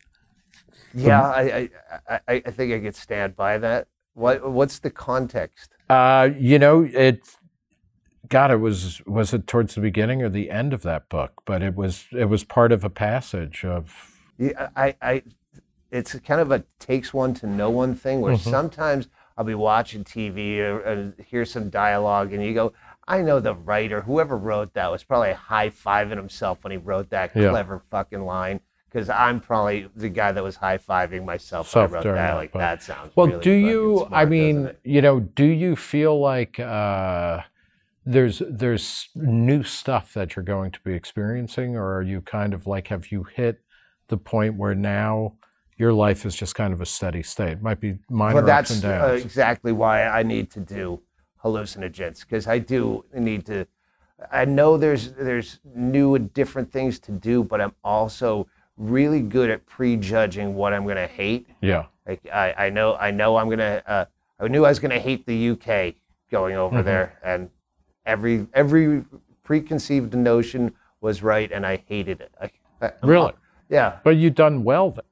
yeah, I, I, I, I think I could stand by that. What, what's the context? Uh, you know, it. God, it was was it towards the beginning or the end of that book? But it was it was part of a passage of Yeah, I, I, it's kind of a takes one to know one thing where Mm-hmm. sometimes I'll be watching TV or, and hear some dialogue, and you go, I know the writer, whoever wrote that, was probably high fiving himself when he wrote that Yeah. clever fucking line. Because I'm probably the guy that was high fiving myself when I wrote that. that, Like but- that sounds. Well, really do you? smart, I mean, you know, do you feel like uh, there's there's new stuff that you're going to be experiencing, or are you kind of like have you hit the point where now your life is just kind of a steady state? it Might be minor Well, ups that's and uh, downs. exactly why I need to do hallucinogens because I do need to. I know there's there's new and different things to do, but I'm also really good at prejudging what I'm gonna hate. yeah, Like I, I know I know I'm gonna. Uh, I knew I was gonna hate the UK going over Mm-hmm. there, and every every preconceived notion was right, and I hated it. I, I, really. yeah, But you've done well then.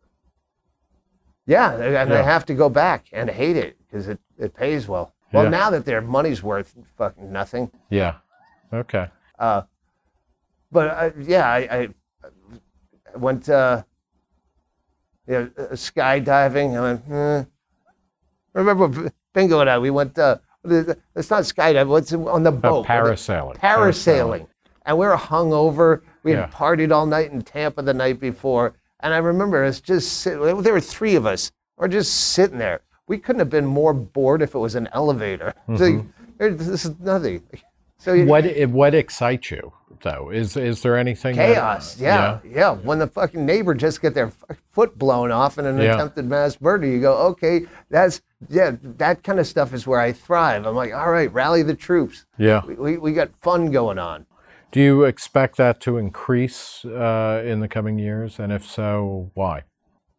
Yeah, and I have to go back and hate it because it, it pays well. Well, Yeah. now that their money's worth fucking nothing. Yeah. Okay. Uh, but uh, yeah, I, I I went uh, yeah, uh, skydiving. I went, eh. remember Bingo and I, we went, uh, it's not skydiving, what's on the Uh, boat? parasailing. parasailing. And we were hungover. We had Yeah. partied all night in Tampa the night before. And I remember us just sitting, there were three of us. We're just sitting there. We couldn't have been more bored if it was an elevator. Like, "Here, this is nothing. So you, What what excites you though? Is is there anything that- chaos. yeah, yeah, When the fucking neighbor just get their foot blown off in an Yeah. attempted mass murder, you go, okay, that's, yeah, that kind of stuff is where I thrive. I'm like, all right, rally the troops. Yeah. We, we, we got fun going on. Do you expect that to increase uh, in the coming years? And if so, why?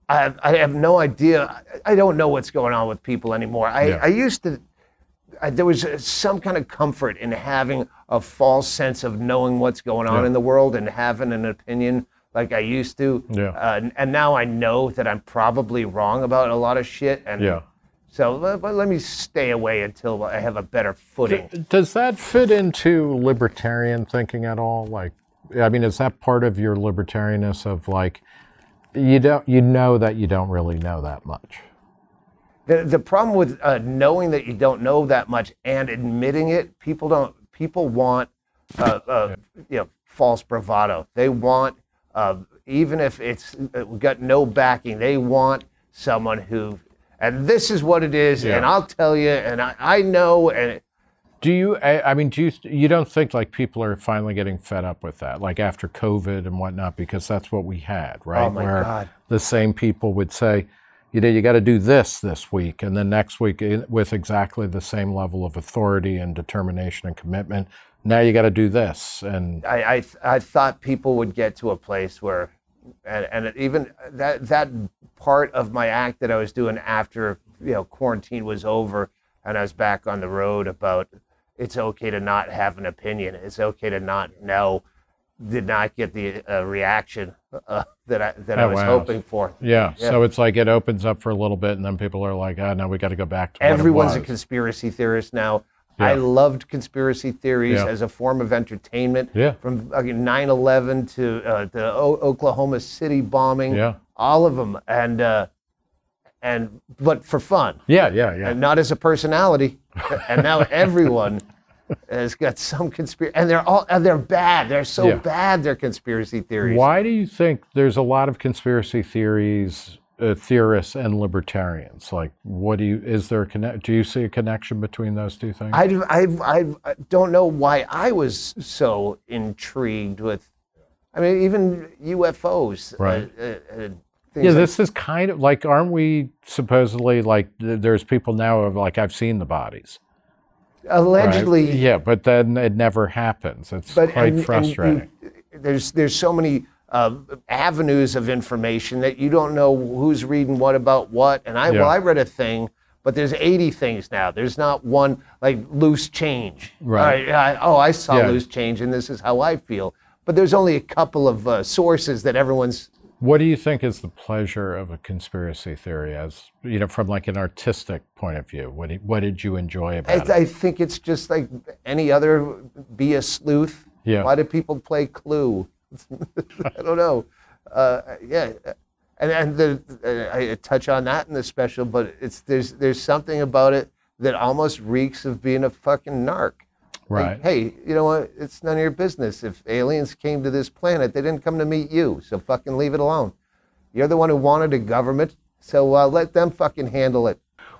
I have, I have no idea. I don't know what's going on with people anymore. I, Yeah. I used to, there was uh, some kind of comfort in having a false sense of knowing what's going on Yeah. in the world and having an opinion like I used to. Yeah. Uh, and, and now I know that I'm probably wrong about a lot of shit. And Yeah. so let, but let me stay away until I have a better footing. Does that fit into libertarian thinking at all? Like, I mean, is that part of your libertarianness of like, you don't, you know that you don't really know that much? The, the problem with uh, knowing that you don't know that much and admitting it, people don't. People want, uh, uh, you know, false bravado. They want, uh, even if it's uh, got no backing, they want someone who, and this is what it is, Yeah. and I'll tell you, and I, I know, and Do you? I, I mean, do you? You don't think like people are finally getting fed up with that, like after COVID and whatnot, because that's what we had, right? Oh, my Where God. the same people would say, you know, you got to do this this week, and then next week eh, with exactly the same level of authority and determination and commitment. Now you got to do this, and I, I, I thought people would get to a place where, and, and even that that part of my act that I was doing after you know quarantine was over and I was back on the road about it's okay to not have an opinion. It's okay to not know. Did not get the uh, reaction uh, that I that I Oh, was wow. hoping for. yeah, So it's like it opens up for a little bit, and then people are like, ah, now we got to go back to Everyone's a conspiracy theorist now. I loved conspiracy theories Yeah. as a form of entertainment. Yeah. From fucking 9/11 to uh, the o- Oklahoma City bombing. Yeah. All of them, and uh, and but for fun, Yeah, yeah, yeah. and not as a personality. and now everyone has got some conspiracy, and they're all and they're bad. They're so Yeah. bad. They're conspiracy theories. Why do you think there's a lot of conspiracy theories, uh, theorists, and libertarians? Like, what do you? Is there a connect? Do you see a connection between those two things? I, I, I don't know why I was so intrigued with. I mean, even UFOs. uh, Right. Uh, uh, yeah, like- this is kind of like, aren't we supposedly like? th- There's people now of like, I've seen the bodies. Right? allegedly. Yeah, but then it never happens. It's but quite and- and frustrating. there's there's so many uh, avenues of information that you don't know who's reading what about what. And I Yeah. well, I read a thing, but there's 80 things now. There's not one like loose change. Right. All I- oh, I saw Yeah. loose change, and this is how I feel. But there's only a couple of uh, sources that everyone's. What do you think is the pleasure of a conspiracy theory, as you know, from like an artistic point of view? What did, what did you enjoy about it? I, I think it's just like any other. Be a sleuth. Yeah. Why do people play Clue? I don't know. Uh, yeah, and and the, uh, I touch on that in the special, but it's there's there's something about it that almost reeks of being a fucking narc. Like, Right. hey, you know what? It's none of your business. If aliens came to this planet, they didn't come to meet you. So fucking leave it alone. You're the one who wanted a government, so uh, let them fucking handle it.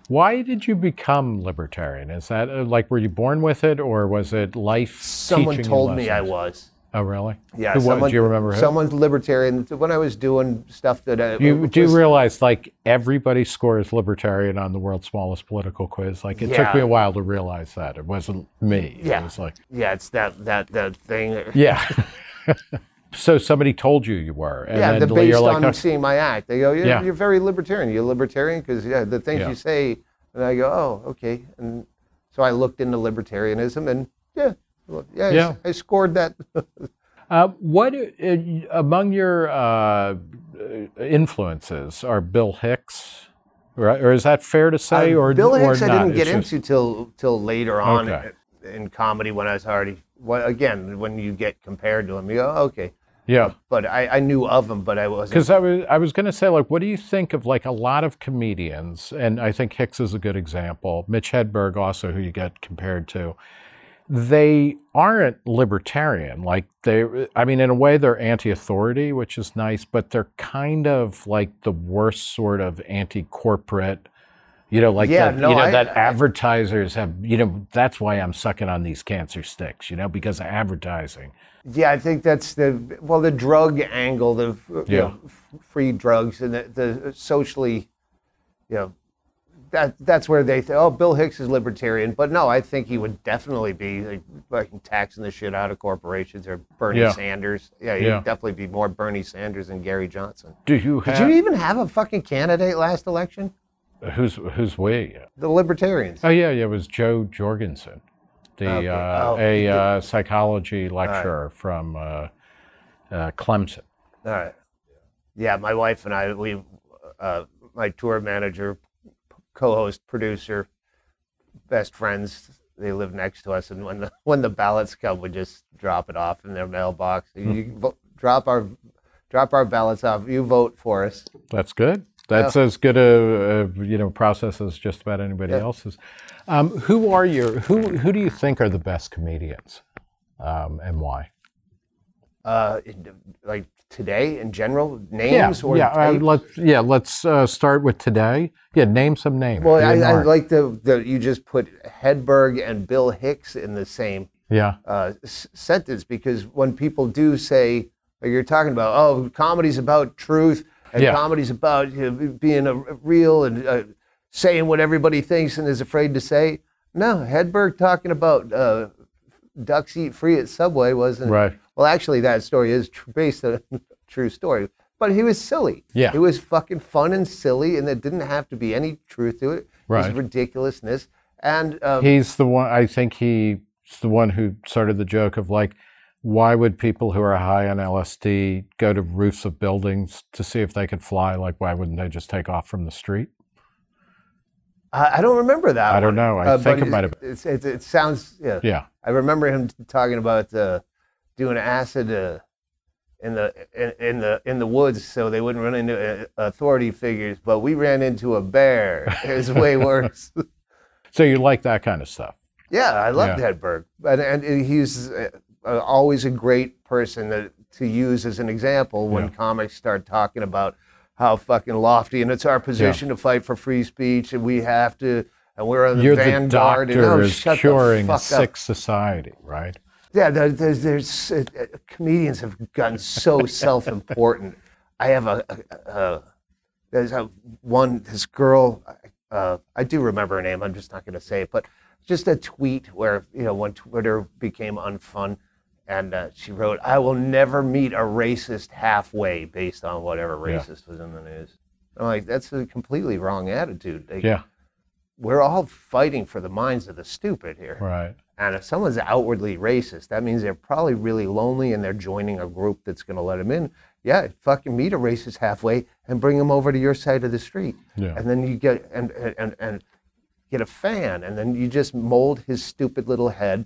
Why did you become libertarian? Is that uh, like were you born with it, or was it life? Someone told me I was. Oh, really? Yeah, Who, what, someone, do you remember? Who? Someone's libertarian. When I was doing stuff that I, You do was- realize, like everybody scores libertarian on the world's smallest political quiz. Like it took me a while to realize that it wasn't me. Yeah. It was like, yeah, it's that that that thing. yeah. so somebody told you you were, and yeah, then the based you're like, on "Oh, seeing my act. They go, you're, Yeah. you're very libertarian. You're libertarian because yeah, the things Yeah. you say, and I go, oh, okay. And so I looked into libertarianism, and yeah, yeah, Yeah. I, scored that. Uh, what uh, among your uh, influences are Bill Hicks, right? Or is that fair to say? Uh, or Bill or Hicks, I didn't get It's just- into till till later on Okay. in comedy when I was already. Well, again, when you get compared to him, you go, oh, okay. Yeah, But I, I knew of him, but I wasn't. because I was I was going to say like, what do you think of like a lot of comedians? And I think Hicks is a good example. Mitch Hedberg also, who you get compared to. They aren't libertarian. Like they, I mean, in a way, they're anti-authority, which is nice, but they're kind of like the worst sort of anti-corporate. You know, like Yeah, that, no, you know, I- that I- advertisers have, you know, that's why I'm sucking on these cancer sticks, you know, because of advertising. Yeah, I think that's the well, the drug angle, the you Yeah. know, f- free drugs, and the, the socially, you know, that that's where they think, oh, Bill Hicks is libertarian, but no, I think he would definitely be like fucking taxing the shit out of corporations or Bernie Yeah. Sanders. Yeah, he'd Yeah. definitely be more Bernie Sanders than Gary Johnson. Do you Did have, you even have a fucking candidate last election? who's, who's we? The Libertarians. Oh yeah, yeah, it was Jo Jorgensen, the Okay. uh, Oh, a uh, psychology lecturer from uh, uh, Clemson. All right. Yeah, my wife and I, we, uh, my tour manager, co-host, producer, best friends. They live next to us, and when the when the ballots come, we just drop it off in their mailbox. You, you vo- drop our drop our ballots off. You vote for us. That's good. That's as good a, a you know process as just about anybody Yeah. else's. Um, who are your who who do you think are the best comedians, um, and why? Uh, like today, in general, Yeah, names or yeah. Uh, let's yeah. Let's uh, start with today. Yeah, name some names. well, I, I like the, the you just put Hedberg and Bill Hicks in the same yeah, uh, s- sentence because when people do say, like you're talking about, oh, comedy's about truth and Yeah. comedy's about you know, being a, real and uh, saying what everybody thinks and is afraid to say. No, Hedberg talking about uh, ducks eat free at Subway wasn't. right. Well, actually, that story is tr- based on a true story. But he was silly. Yeah. It was fucking fun and silly, and there didn't have to be any truth to it. It was ridiculousness. And um, He's the one. I think he's the one who started the joke of like, why would people who are high on LSD go to roofs of buildings to see if they could fly? Like, why wouldn't they just take off from the street? I, don't remember that. I don't one. know. I Uh, think it might have It's, it, it sounds. Yeah. Yeah. I remember him talking about uh, doing acid uh, in the in, in the in the woods so they wouldn't run into uh, authority figures. But we ran into a bear. It was way worse. So you like that kind of stuff? yeah, I love Yeah. Hedberg, and, and he's uh, always a great person that, to use as an example when Yeah. comics start talking about how fucking lofty and it's our position to fight for free speech and we have to and we're on the You're the vanguard and, doctor oh, is curing a fuck up. sick society, right? Yeah, there, there's, there's uh, uh, comedians have gotten so self-important. I have a, a, a there's a one this girl. Uh, I do remember her name. I'm just not going to say it, but just a tweet where you know when Twitter became unfun, and uh, she wrote, "I will never meet a racist halfway based on whatever Yeah. racist was in the news." I'm like, that's a completely wrong attitude. Like, Yeah, We're all fighting for the minds of the stupid here. right. And if someone's outwardly racist, that means they're probably really lonely and they're joining a group that's going to let them in. Yeah, fucking meet a racist halfway and bring them over to your side of the street. Yeah. And then you get and and and get a fan, and then you just mold his stupid little head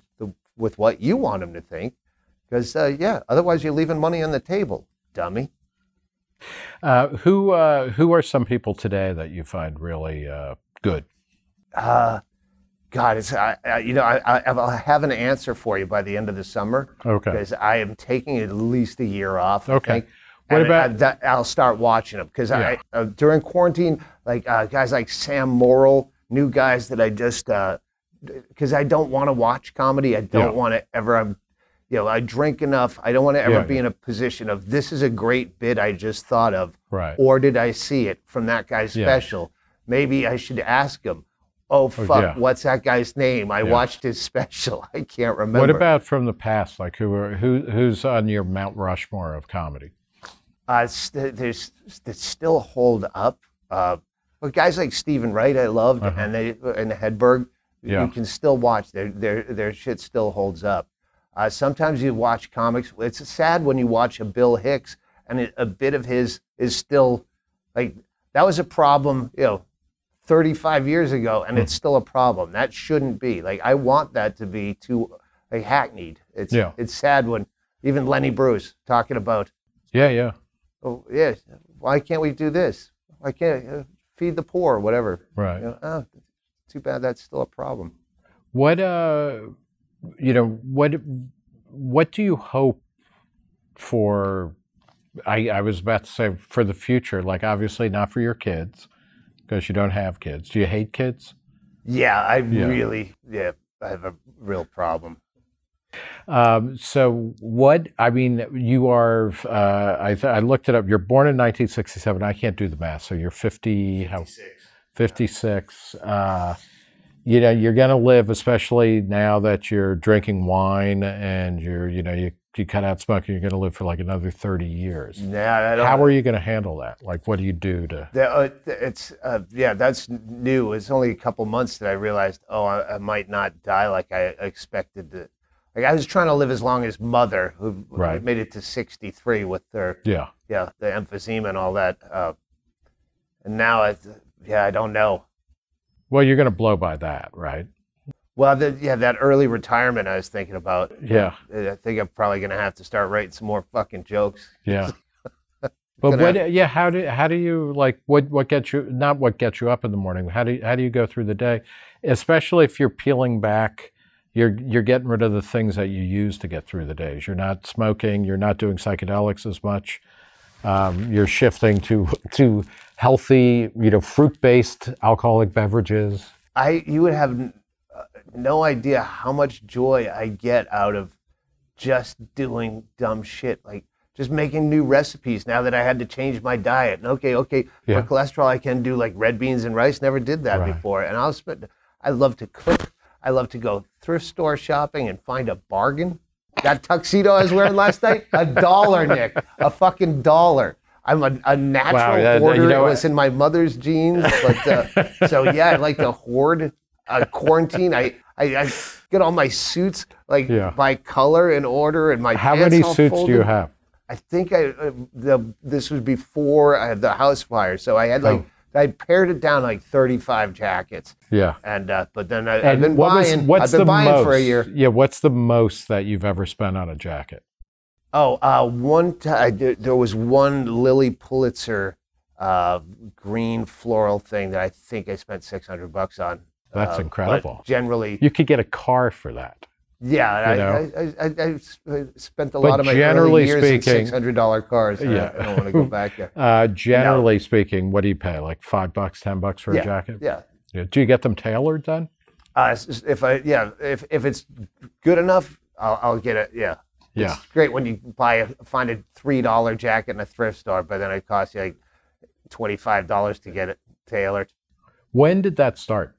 with what you want him to think. Because uh, yeah, otherwise you're leaving money on the table, dummy. Uh, who uh, who are some people today that you find really uh, good? Uh, God, it's I, I, you know I, I I'll have an answer for you by the end of the summer. Okay. because I am taking at least a year off. Okay. What And about- I, that, I'll start watching them because Yeah. I uh, during quarantine, like uh, guys like Sam Morril, new guys that I just because I don't want to watch comedy. I don't Yeah. want to ever. I'm, you know, I drink enough. I don't want to ever Yeah, be yeah. in a position of this is a great bit I just thought of, Right. or did I see it from that guy's Yeah. special? Maybe I should ask him. Oh fuck! yeah. What's that guy's name? I watched his special. I can't remember. What about from the past? Like who are who who's on your Mount Rushmore of comedy? uh, st- there's that still hold up. Uh, but guys like Steven Wright, I loved, and they and Hedberg, Uh-huh. You can still watch their their their shit still holds up. Uh, sometimes you watch comics. It's sad when you watch a Bill Hicks and it, a bit of his is still like that was a problem, you know, 35 years ago, and Hmm. it's still a problem. That shouldn't be. Like I want that to be too like hackneyed. It's Yeah. it's sad when even Lenny Bruce talking about Yeah, yeah. oh yeah, why can't we do this why can't uh, feed the poor or whatever Right. you know, oh, too bad that's still a problem What uh you know, what what do you hope for I, I was about to say for the future, like obviously not for your kids, because you don't have kids. Do you hate kids? yeah i Yeah. really yeah i have a real problem Um, so what? I mean, you are. Uh, I, th- I looked it up. You're born in 1967. I can't do the math. So you're 50. How? 56. Uh, you know, you're going to live, especially now that you're drinking wine and you're, you know, you you cut out smoking. You're going to live for like another 30 years. yeah How are you going to handle that? Like, what do you do to? the, uh, it's uh, yeah that's new it's only a couple months that i realized oh I, I might not die like i expected to like i was trying to live as long as mother who Right. made it to 63 with her Yeah. yeah, the emphysema and all that. Uh, and now, I, yeah, I don't know. Well, you're going to blow by that, right? Well, the, yeah, that early retirement I was thinking about. Yeah. Uh, I think I'm probably gonna have to start writing some more fucking jokes. Yeah. But what? Yeah. How do how do you like what what gets you not what gets you up in the morning? How do you, how do you go through the day, especially if you're peeling back? You're you're getting rid of the things that you use to get through the days. You're not smoking. You're not doing psychedelics as much. Um, you're shifting to to healthy, you know, fruit based alcoholic beverages. I, you would have n- uh, no idea how much joy I get out of just doing dumb shit, like just making new recipes. Now that I had to change my diet, and okay, okay, Yeah. for cholesterol I can do like red beans and rice. Never did that Right. before, and I'll spend. I love to cook. I love to go thrift store shopping and find a bargain. That tuxedo I was wearing last night, a dollar, Nick, a fucking dollar. I'm a, a natural yeah, you hoarder. know it was in my mother's jeans, but uh, so yeah, I like to hoard. Uh, quarantine, I, I I get all my suits like Yeah. by color and order, and my How many suits do you have? I think I uh, the this was before I had the house fire, so I had like I pared it down like 35 jackets, Yeah. and uh, but then I, I've And been what was buying. what's I've been the buying most? for a year. Yeah. What's the most that you've ever spent on a jacket? Oh, uh, one time there, there was one Lilly Pulitzer uh, green floral thing that I think I spent six hundred bucks on. That's Uh, incredible. Generally, You could get a car for that. Yeah, I, I, I, I, I spent a But lot of my generally early years in speaking- six hundred dollar cars. Yeah. I don't want to go back there. Uh, generally speaking, what do you pay? Like five bucks, ten bucks for Yeah, a jacket? Yeah. Yeah. Do you get them tailored then? Uh, if I yeah if if it's good enough, I'll, I'll get it. Yeah. Yeah. It's great when you buy a find a three dollar jacket in a thrift store, but then it costs you like twenty five dollars to get it tailored. When did that start?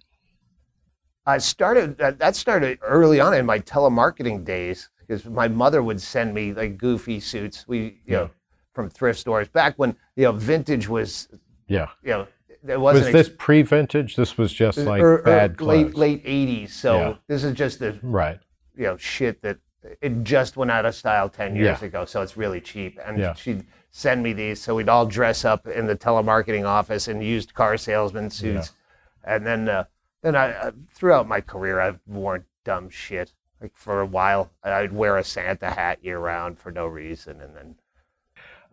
I started that, that started early on in my telemarketing days because my mother would send me like goofy suits. We you Yeah. know from thrift stores back when you know vintage was Yeah. you know there Was wasn't this pre-vintage? This was just like er- er- bad clothes. late late eighties. So Yeah. this is just the Right. you know shit that it just went out of style 10 years Yeah. ago so it's really cheap and Yeah. she'd send me these so we'd all dress up in the telemarketing office in used car salesman suits and then uh, then I uh, throughout my career I've worn dumb shit like for a while I'd wear a Santa hat year round for no reason and then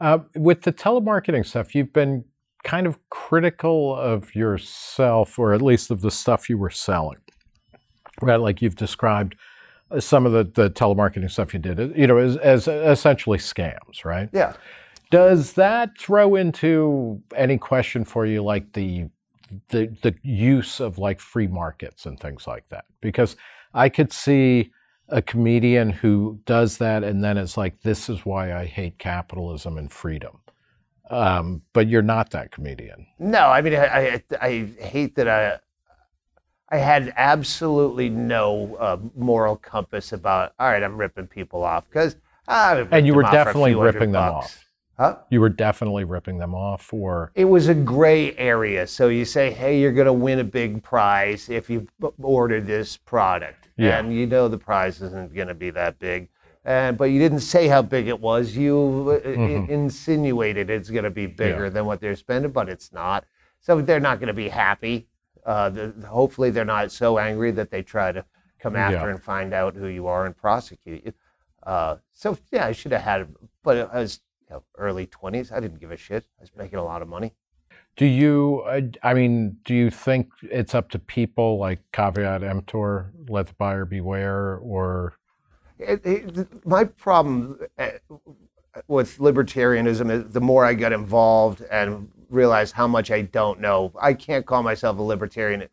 Uh, with the telemarketing stuff, you've been kind of critical of yourself, or at least of the stuff you were selling. Right, like you've described uh, some of the, the telemarketing stuff you did, uh, you know, as, as essentially scams, right? yeah Does that throw into any question for you, like the the the use of like free markets and things like that? Because I could see a comedian who does that and then it's like, this is why I hate capitalism and freedom. Um, but you're not that comedian. No, I mean, I, I, I hate that I, I had absolutely no uh, moral compass about. All right, I'm ripping people off because And you were definitely ripping them off. Huh? You were definitely ripping them off, or It was a gray area. So you say, hey, you're going to win a big prize if you b- order this product, Yeah. and you know the prize isn't going to be that big. And, but you didn't say how big it was. You uh, in- insinuated it's going to be bigger Mm-hmm. Yeah. than what they're spending, but it's not. So they're not going to be happy. Uh, the, hopefully, they're not so angry that they try to come after Yeah. and find out who you are and prosecute you. Uh, so yeah, I should have had, but I was you know, early twenties. I didn't give a shit. I was making a lot of money. do you? I mean, do you think it's up to people like caveat emptor, let the buyer beware, or It, it, my problem uh, with libertarianism is the more I got involved and realized how much I don't know. I can't call myself a libertarian.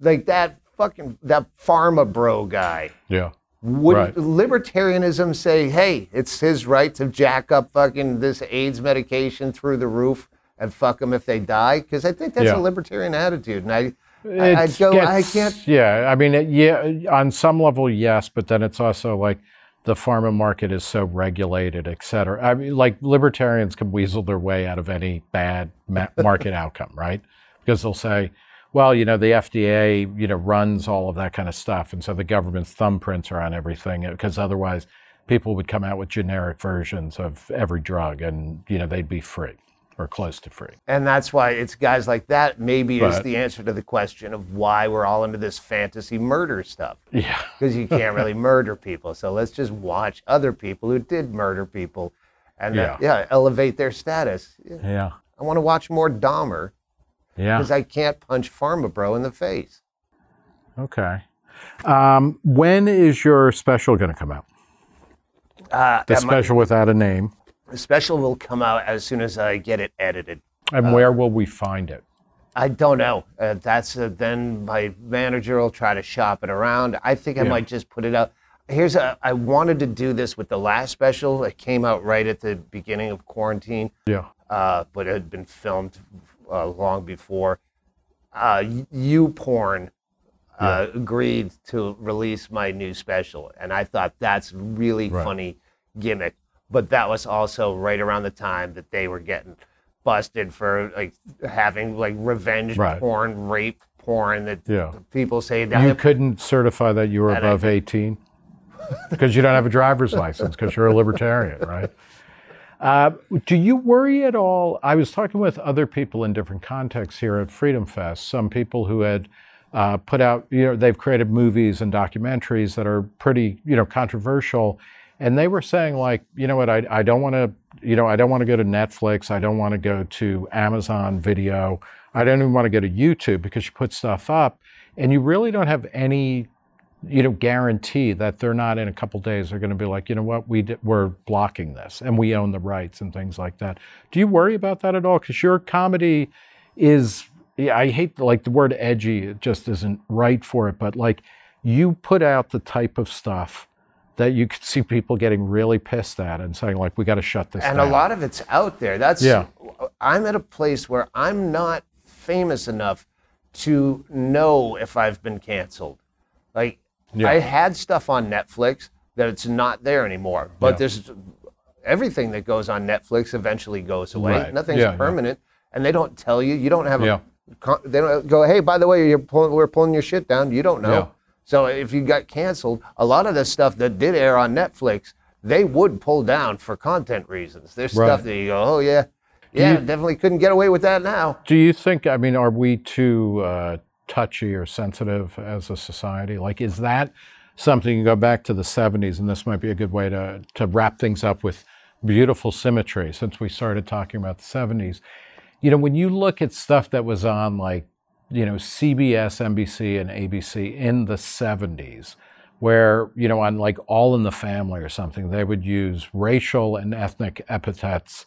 Like that fucking that pharma bro guy. yeah, Would Right. libertarianism say, "Hey, it's his right to jack up fucking this AIDS medication through the roof and fuck them if they die"? Because I think that's Yeah. a libertarian attitude, and I, I, I go, I can't. Yeah, I mean, it, yeah, on some level, yes, but then it's also like the pharma market is so regulated, et cetera. I mean, like libertarians can weasel their way out of any bad ma- market outcome, right? Because they'll say, well, you know, the FDA, you know, runs all of that kind of stuff, and so the government's thumbprints are on everything, because otherwise, people would come out with generic versions of every drug, and you know, they'd be free or close to free. And that's why it's guys like that maybe is the answer to the question of why we're all into this fantasy murder stuff. Yeah. Because you can't really murder people. So let's just watch other people who did murder people and uh, Yeah. yeah, elevate their status. Yeah. I want to watch more Dahmer Yeah. because I can't punch Pharma Bro in the face. Okay. Um, when is your special going to come out? Uh, The and my- special without a name. the special will come out as soon as I get it edited. And where will we find it? I don't know. Uh, that's uh, then my manager will try to shop it around. I think I Yeah. might just put it out. Here's a. I wanted to do this with the last special. It came out right at the beginning of quarantine, Yeah. uh, but it had been filmed uh, long before. Uh, you porn uh, agreed to release my new special, and I thought that's really Right. funny gimmick. But that was also right around the time that they were getting busted for like having like revenge Right. porn, rape porn that Yeah. people say that You couldn't certify that you were That I above 18 because you don't have a driver's license because you're a libertarian, right? Uh, do you worry at all? I was talking with other people in different contexts here at FreedomFest, some people who had uh, put out, you know, they've created movies and documentaries that are pretty, you know, controversial. and they were saying like, you know what, I, I don't want to, you know, I don't want to go to Netflix, I don't want to go to Amazon Video, I don't even want to go to YouTube because you put stuff up, and you really don't have any you know, guarantee that they're not in a couple days they're going to be like, you know what, we we're blocking this and we own the rights and things like that. Do you worry about that at all? Because your comedy is, yeah, I hate like the word edgy. It just isn't right for it. But like, you put out the type of stuff that you could see people getting really pissed at and saying like, we got to shut this and down. And a lot of it's out there. That's Yeah. I'm at a place where I'm not famous enough to know if I've been canceled. Like Yeah. I had stuff on Netflix that it's not there anymore. But Yeah. there's everything that goes on Netflix eventually goes away. Right. Nothing's Yeah, permanent, and they don't tell you. You don't have Yeah. a. They don't go. Hey, by the way, you're pulling, we're pulling your shit down. You don't know. Yeah. So if you got canceled, a lot of the stuff that did air on Netflix, they would pull down for content reasons. There's Right. stuff that you go, oh yeah, yeah, you- definitely couldn't get away with that now. Do you think, I mean, are we too uh, touchy or sensitive as a society? Like, is that something you go back to the 70s, and this might be a good way to, to wrap things up with beautiful symmetry since we started talking about the 70s? You know, when you look at stuff that was on like, you know, CBS, NBC, and ABC in the 70s, where, you know, on like All in the Family or something, they would use racial and ethnic epithets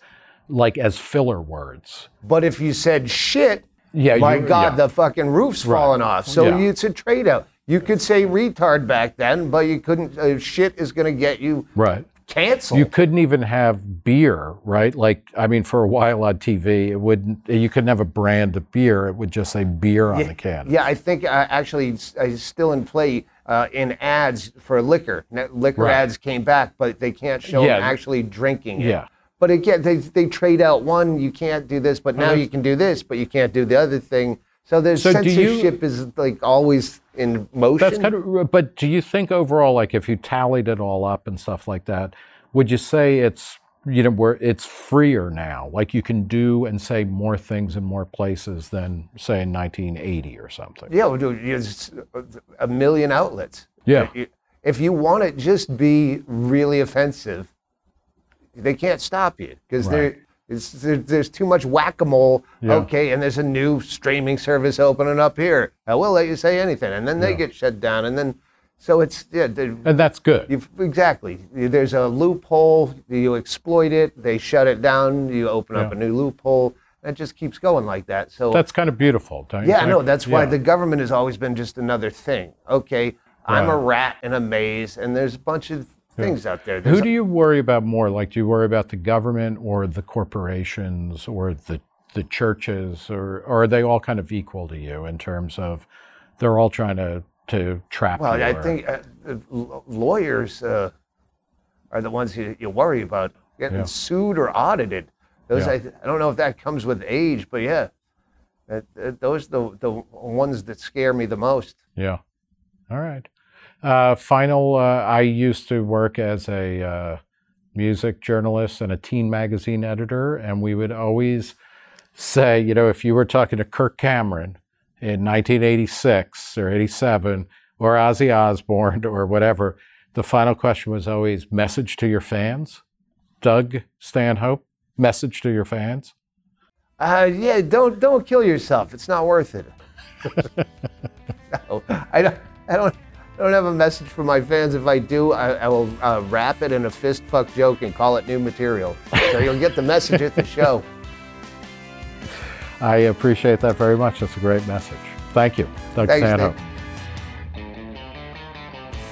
like as filler words. But if you said shit, Yeah, my you- God, yeah. the fucking roof's falling off. So Yeah. it's a trade out. You could say retard back then, but you couldn't. Uh, shit is going to get you Right. canceled. You couldn't even have beer, right? Like, I mean, for a while on TV, it wouldn't. You couldn't have a brand of beer. It would just say beer on the can. Yeah, I think uh, actually it's, uh, still in play uh, in ads for liquor. Ne- Liquor Right. ads came back, but they can't show Yeah. them actually drinking it. Yeah. But again, they, they trade out one, you can't do this, but now uh-huh. you can do this, but you can't do the other thing. So there's So do you- censorship is like always in motion. That's kind of. But do you think overall, like, if you tallied it all up and stuff like that, would you say it's you know where it's freer now? Like, you can do and say more things in more places than say in 1980 or something. yeah, it's uh, a million outlets. Yeah. If you want it, just be really offensive, they can't stop you because Right. there, there's too much whack-a-mole. Yeah. Okay, and there's a new streaming service opening up here. I will let you say anything, and then they Yeah. get shut down, and then so it's yeah. And that's good. Exactly. There's a loophole. You exploit it. They shut it down. You open up a new loophole. It just keeps going like that. So That's kind of beautiful, don't you yeah, think? no, that's why Yeah. the government has always been just another thing. Okay, I'm a rat in a maze, and there's a bunch of things out there. Who do you worry about more? Like, do you worry about the government or the corporations or the the churches, or, or are they all kind of equal to you in terms of they're all trying to to trap well? I or- think uh, uh, lawyers uh, are the ones you, you worry about getting Yeah. sued or audited. Those Yeah. I, I don't know if that comes with age, but yeah, that, that, those are the the ones that scare me the most. Yeah. All right. Uh, final. Uh, I used to work as a uh, music journalist and a teen magazine editor, and we would always say, you know, if you were talking to Kirk Cameron in 1986 or 87 or Ozzy Osbourne or whatever, the final question was always message to your fans. Doug Stanhope, message to your fans. Uh, yeah, don't don't kill yourself. It's not worth it. no, I don't. I don't. I don't have a message for my fans. If I do, I, I will uh, wrap it in a fist fuck joke and call it new material. So you'll get the message at the show. I appreciate that very much. That's a great message. Thank you, Doug Thanks, Stanhope. Nick.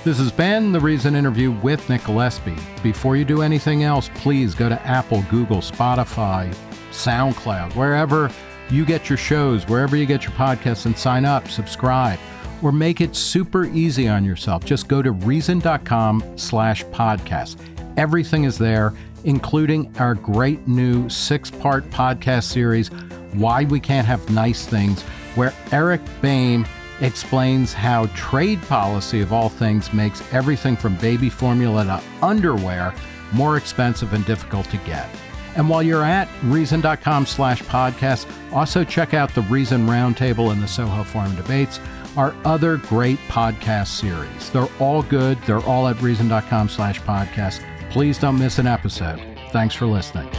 This has been the Reason interview with Nick Gillespie. Before you do anything else, please go to Apple, Google, Spotify, SoundCloud, wherever you get your shows, wherever you get your podcasts, and sign up, subscribe, or make it super easy on yourself. Just go to reason.com slash podcast. Everything is there, including our great new six-part podcast series, Why We Can't Have Nice Things, where Eric Boehm explains how trade policy of all things makes everything from baby formula to underwear more expensive and difficult to get. And while you're at reason.com slash podcast, also check out the Reason Roundtable and the Soho Forum debates. Our other great podcast series. They're all good. They're all at reason.com slash podcast. Please don't miss an episode. Thanks for listening.